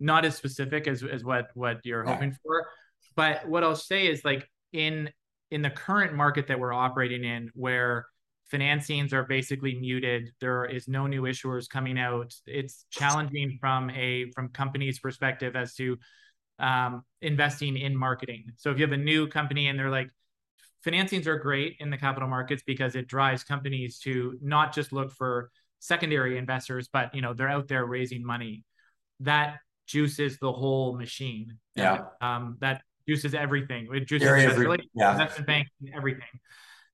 not as specific as, as what, what you're yeah. hoping for, but what I'll say is like in, in the current market that we're operating in where financings are basically muted. There is no new issuers coming out. It's challenging from a from companies perspective as to um, investing in marketing. So if you have a new company and they're like financings are great in the capital markets because it drives companies to not just look for secondary investors but you know they're out there raising money. That juices the whole machine. Yeah. Um, that juices everything. It juices every, yeah. investment banking everything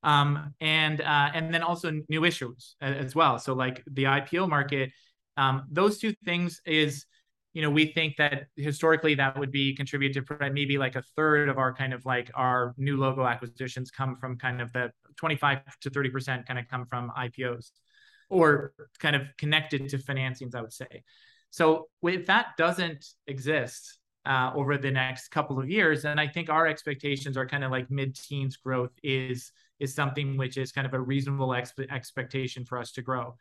um, and uh, and then also new issues as well. So like the IPO market Um, those two things is, you know, we think that historically that would be contribute to maybe like a third of our kind of like our new logo acquisitions come from kind of the 25 to 30 percent kind of come from IPOs or kind of connected to financings, I would say. So if that doesn't exist uh, over the next couple of years, then I think our expectations are kind of like mid-teens growth is is something which is kind of a reasonable expe- expectation for us to grow.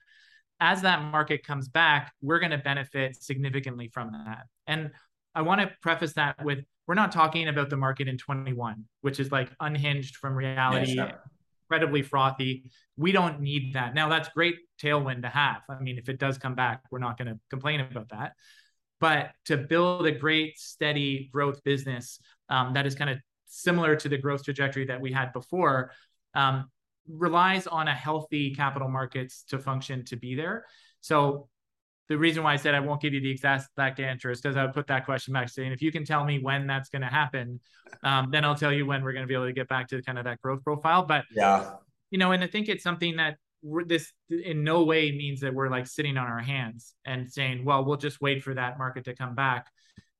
As that market comes back, we're going to benefit significantly from that. And I want to preface that with we're not talking about the market in 21, which is like unhinged from reality, yeah, sure. incredibly frothy. We don't need that. Now that's great tailwind to have. I mean, if it does come back, we're not going to complain about that. But to build a great, steady growth business um, that is kind of similar to the growth trajectory that we had before, um, relies on a healthy capital markets to function to be there. So the reason why I said I won't give you the exact, exact answer is because I would put that question back saying, if you can tell me when that's going to happen, um, then I'll tell you when we're going to be able to get back to kind of that growth profile. But yeah, you know, and I think it's something that this in no way means that we're like sitting on our hands and saying, well, we'll just wait for that market to come back.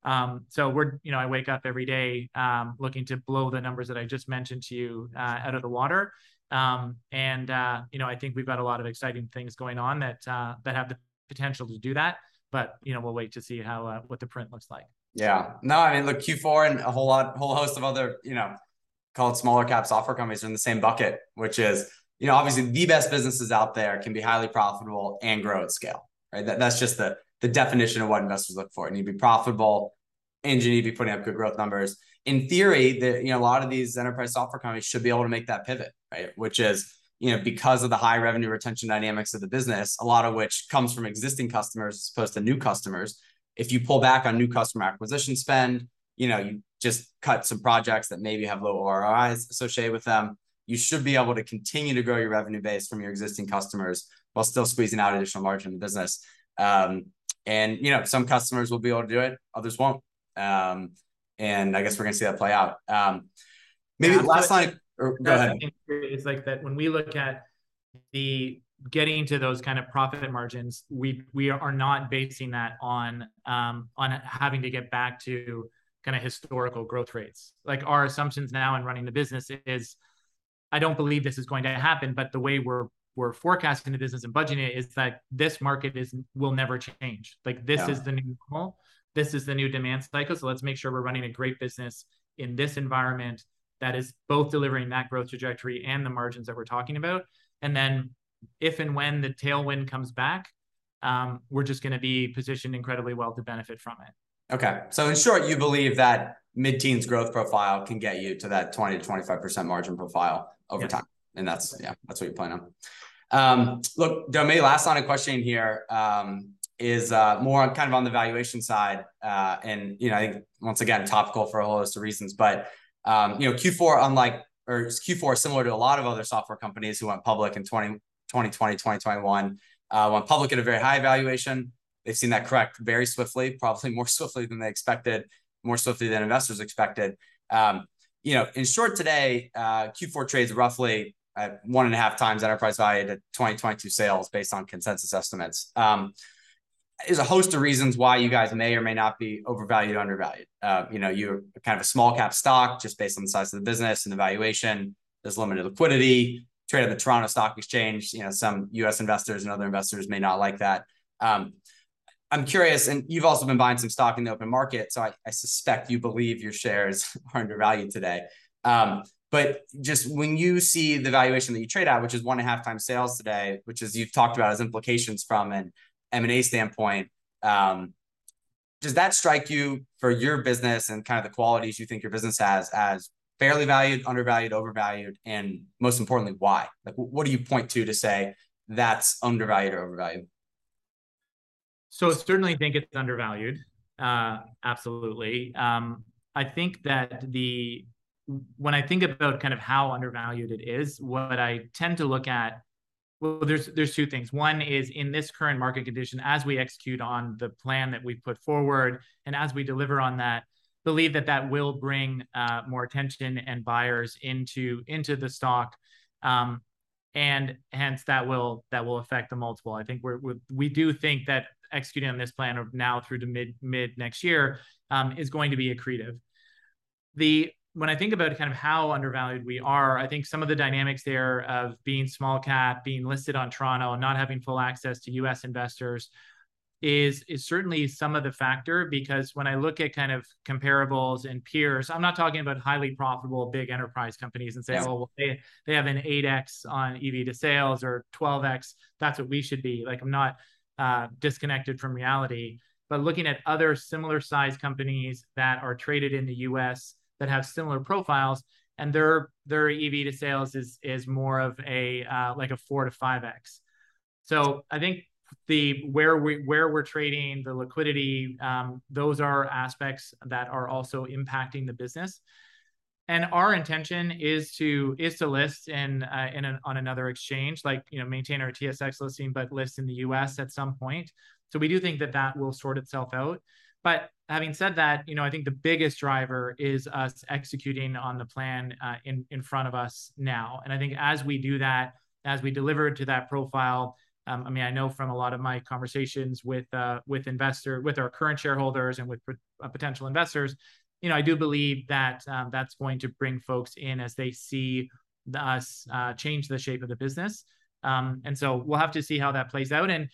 Um, so we're, you know, I wake up every day um, looking to blow the numbers that I just mentioned to you uh, out of the water. Um, and uh, you know, I think we've got a lot of exciting things going on that uh, that have the potential to do that. But you know, we'll wait to see how uh, what the print looks like. Yeah. No, I mean, look, Q4 and a whole lot, whole host of other, you know, call it smaller cap software companies are in the same bucket, which is, you know, obviously the best businesses out there can be highly profitable and grow at scale, right? That, that's just the the definition of what investors look for. It need to be profitable, and you need to be putting up good growth numbers. In theory, the you know a lot of these enterprise software companies should be able to make that pivot, right? Which is you know because of the high revenue retention dynamics of the business, a lot of which comes from existing customers as opposed to new customers. If you pull back on new customer acquisition spend, you know you just cut some projects that maybe have low ROIs associated with them. You should be able to continue to grow your revenue base from your existing customers while still squeezing out additional margin in the business. Um, and you know, some customers will be able to do it, others won't. Um, and I guess we're gonna see that play out. Um, maybe yeah, last line. Or, go ahead. It's like that when we look at the getting to those kind of profit margins, we we are not basing that on um, on having to get back to kind of historical growth rates. Like our assumptions now in running the business is, I don't believe this is going to happen, but the way we're we're forecasting the business and budgeting it is that this market is will never change. Like this yeah. is the new normal. This is the new demand cycle. So let's make sure we're running a great business in this environment that is both delivering that growth trajectory and the margins that we're talking about. And then if and when the tailwind comes back, um, we're just going to be positioned incredibly well to benefit from it. Okay. So in short, you believe that mid-teens growth profile can get you to that 20 to 25% margin profile over yes. time. And that's, yeah, that's what you plan on. Um, look, Domi, last line of questioning here um, is uh, more kind of on the valuation side. Uh, and, you know, I think once again, topical for a whole host of reasons, but, um, you know, Q4, unlike, or Q4 similar to a lot of other software companies who went public in 20, 2020, 2021, uh, went public at a very high valuation. They've seen that correct very swiftly, probably more swiftly than they expected, more swiftly than investors expected. Um, you know, in short today, uh, Q4 trades roughly at one and a half times enterprise value to 2022 sales based on consensus estimates. Um, there's a host of reasons why you guys may or may not be overvalued, undervalued. Uh, you know, you're kind of a small cap stock just based on the size of the business and the valuation. There's limited liquidity. Trade at the Toronto Stock Exchange. You know, some U.S. investors and other investors may not like that. Um, I'm curious, and you've also been buying some stock in the open market, so I, I suspect you believe your shares are undervalued today. Um, but just when you see the valuation that you trade at, which is one and a half times sales today, which is you've talked about as implications from an M&A standpoint, um, does that strike you for your business and kind of the qualities you think your business has as fairly valued, undervalued, overvalued, and most importantly, why? Like, what do you point to to say that's undervalued or overvalued? So I certainly think it's undervalued. Uh, absolutely. Um, I think that the when I think about kind of how undervalued it is, what I tend to look at, well, there's there's two things. One is in this current market condition, as we execute on the plan that we've put forward, and as we deliver on that, believe that that will bring uh, more attention and buyers into into the stock, um, and hence that will that will affect the multiple. I think we're, we're we do think that executing on this plan of now through to mid mid next year um, is going to be accretive. The when I think about kind of how undervalued we are, I think some of the dynamics there of being small cap, being listed on Toronto, and not having full access to U.S. investors is is certainly some of the factor because when I look at kind of comparables and peers, I'm not talking about highly profitable big enterprise companies and say, yeah. oh, well, they they have an 8x on EV to sales or 12x. That's what we should be. Like I'm not uh, disconnected from reality, but looking at other similar size companies that are traded in the U.S. that have similar profiles, and their their EV to sales is is more of a uh, like a four to five x. So I think the where we where we're trading, the liquidity, um, those are aspects that are also impacting the business. And our intention is to is to list in uh, in an, on another exchange, like you know, maintain our TSX listing, but list in the U.S. at some point. So we do think that that will sort itself out. But having said that, you know, I think the biggest driver is us executing on the plan uh, in in front of us now. And I think as we do that, as we deliver to that profile, um, I mean, I know from a lot of my conversations with uh, with investor, with our current shareholders, and with uh, potential investors, you know, I do believe that um, that's going to bring folks in as they see us uh, change the shape of the business. Um, and so we'll have to see how that plays out. And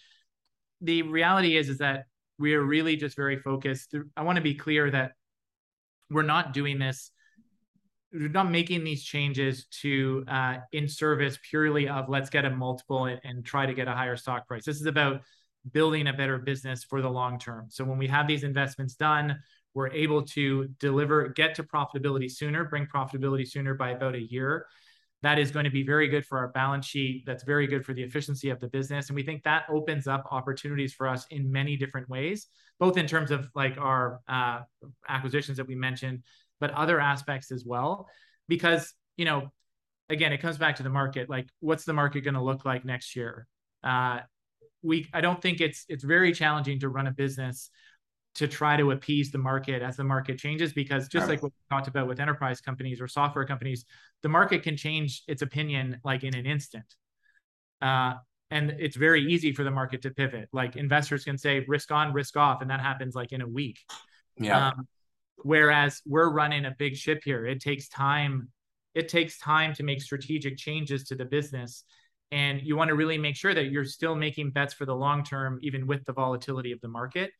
the reality is, is that we are really just very focused. I want to be clear that we're not doing this we're not making these changes to uh, in service purely of let's get a multiple and, and, try to get a higher stock price. This is about building a better business for the long term. So when we have these investments done, we're able to deliver, get to profitability sooner, bring profitability sooner by about a year. That is going to be very good for our balance sheet. That's very good for the efficiency of the business. And we think that opens up opportunities for us in many different ways, both in terms of like our uh, acquisitions that we mentioned, but other aspects as well. Because, you know, again, it comes back to the market. Like, what's the market going to look like next year? Uh, we, I don't think it's it's very challenging to run a business to try to appease the market as the market changes because just like what we talked about with enterprise companies or software companies the market can change its opinion like in an instant uh, and it's very easy for the market to pivot like investors can say risk on risk off and that happens like in a week yeah um, Whereas we're running a big ship here. It takes time. It takes time to make strategic changes to the business. And you want to really make sure that you're still making bets for the long term, even with the volatility of the market.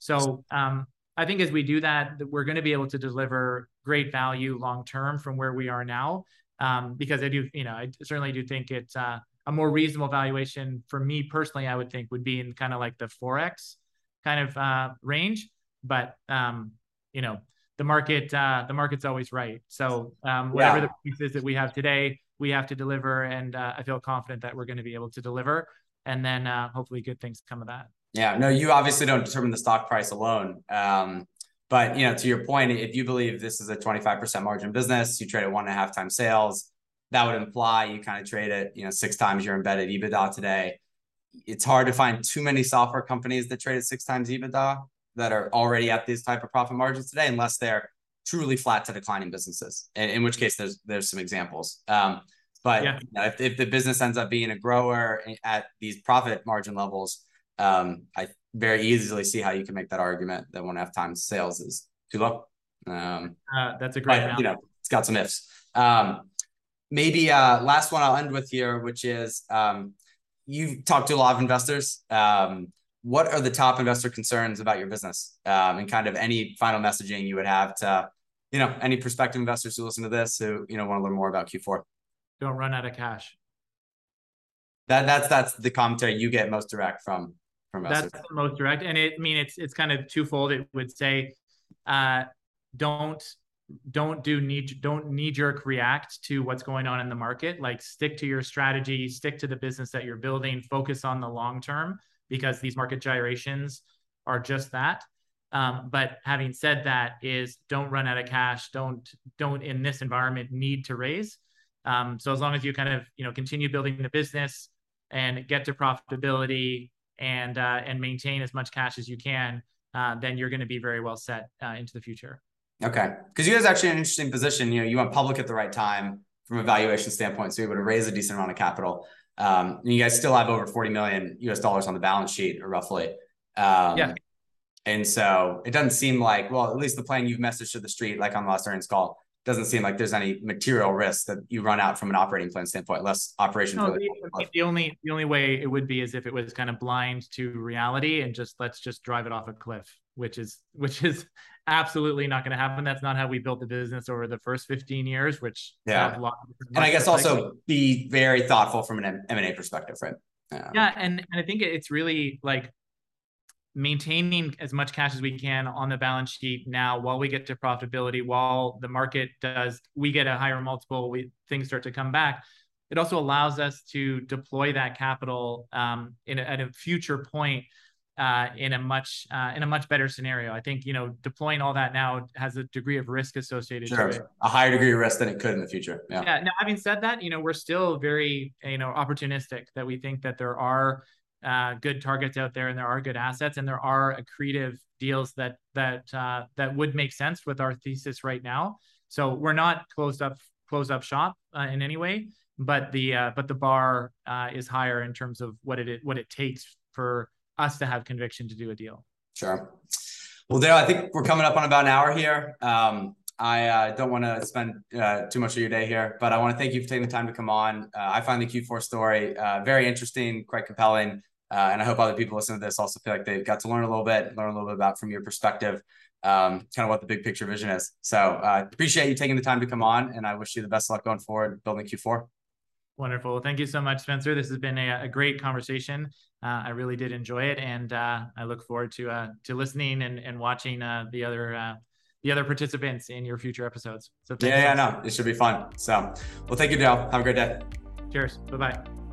So um, I think as we do that, we're going to be able to deliver great value long term from where we are now. Um, because I do, you know, I certainly do think it's uh, a more reasonable valuation for me personally. I would think would be in kind of like the 4x kind of uh, range. But um, you know the market uh, the market's always right. So um, whatever yeah. the price is that we have today, we have to deliver, and uh, I feel confident that we're going to be able to deliver, and then uh, hopefully good things come of that. Yeah, no, you obviously don't determine the stock price alone. Um, but you know, to your point, if you believe this is a 25% margin business, you trade at one and a half times sales, that would imply you kind of trade at, you know, six times your embedded EBITDA today. It's hard to find too many software companies that trade at six times EBITDA that are already at these type of profit margins today, unless they're truly flat to declining businesses. In, in which case, there's there's some examples. Um, but yeah. you know, if, if the business ends up being a grower at these profit margin levels, um, I very easily see how you can make that argument that one and a half times sales is too low. Um, uh, that's a great. But, you know, it's got some ifs. Um, maybe uh, last one I'll end with here, which is um, you've talked to a lot of investors. Um, what are the top investor concerns about your business um, and kind of any final messaging you would have to you know any prospective investors who listen to this who you know want to learn more about q4 don't run out of cash that that's that's the commentary you get most direct from from investors. that's the most direct and it I mean it's it's kind of twofold it would say uh don't don't do need don't knee jerk react to what's going on in the market like stick to your strategy stick to the business that you're building focus on the long term because these market gyrations are just that. Um, but having said that, is don't run out of cash. Don't don't in this environment need to raise. Um, so as long as you kind of you know continue building the business and get to profitability and uh, and maintain as much cash as you can, uh, then you're going to be very well set uh, into the future. Okay, because you guys actually an interesting position. You know, you went public at the right time from a valuation standpoint, so you're able to raise a decent amount of capital. Um, you guys still have over 40 million US dollars on the balance sheet, or roughly. Um, Yeah. And so it doesn't seem like, well, at least the plan you've messaged to the street, like on the last earnings call, doesn't seem like there's any material risk that you run out from an operating plan standpoint, less operations. No, really- the, the only the only way it would be is if it was kind of blind to reality and just let's just drive it off a cliff, which is which is absolutely not going to happen. That's not how we built the business over the first 15 years, which Yeah. have a lot of And I guess also cycles. be very thoughtful from an M and A perspective, right? Um, yeah, and and I think it's really like maintaining as much cash as we can on the balance sheet now while we get to profitability while the market does we get a higher multiple we things start to come back it also allows us to deploy that capital um, in a, at a future point uh, in a much uh, in a much better scenario. I think you know deploying all that now has a degree of risk associated to it. Sure. A higher degree of risk than it could in the future. Yeah. Yeah. Now, having said that, you know, we're still very, you know, opportunistic that we think that there are uh, good targets out there and there are good assets and there are accretive deals that that uh, that would make sense with our thesis right now. So we're not closed up closed up shop uh, in any way, but the uh, but the bar uh, is higher in terms of what it what it takes for us to have conviction to do a deal. Sure. Well, Darrell, I think we're coming up on about an hour here. Um, I uh, don't want to spend uh, too much of your day here, but I want to thank you for taking the time to come on. Uh, I find the Q4 story very interesting, quite compelling. Uh, and I hope other people listening to this also feel like they've got to learn a little bit, learn a little bit about from your perspective, um, kind of what the big picture vision is. So uh, appreciate you taking the time to come on, and I wish you the best of luck going forward building Q4. Wonderful. Thank you so much, Spencer. This has been a, a great conversation. Uh, I really did enjoy it, and uh, I look forward to uh, to listening and, and watching uh, the other uh, the other participants in your future episodes. So Yeah, yeah, no, it should be fun. So, well, thank you, Darrell. Have a great day. Cheers. Bye bye.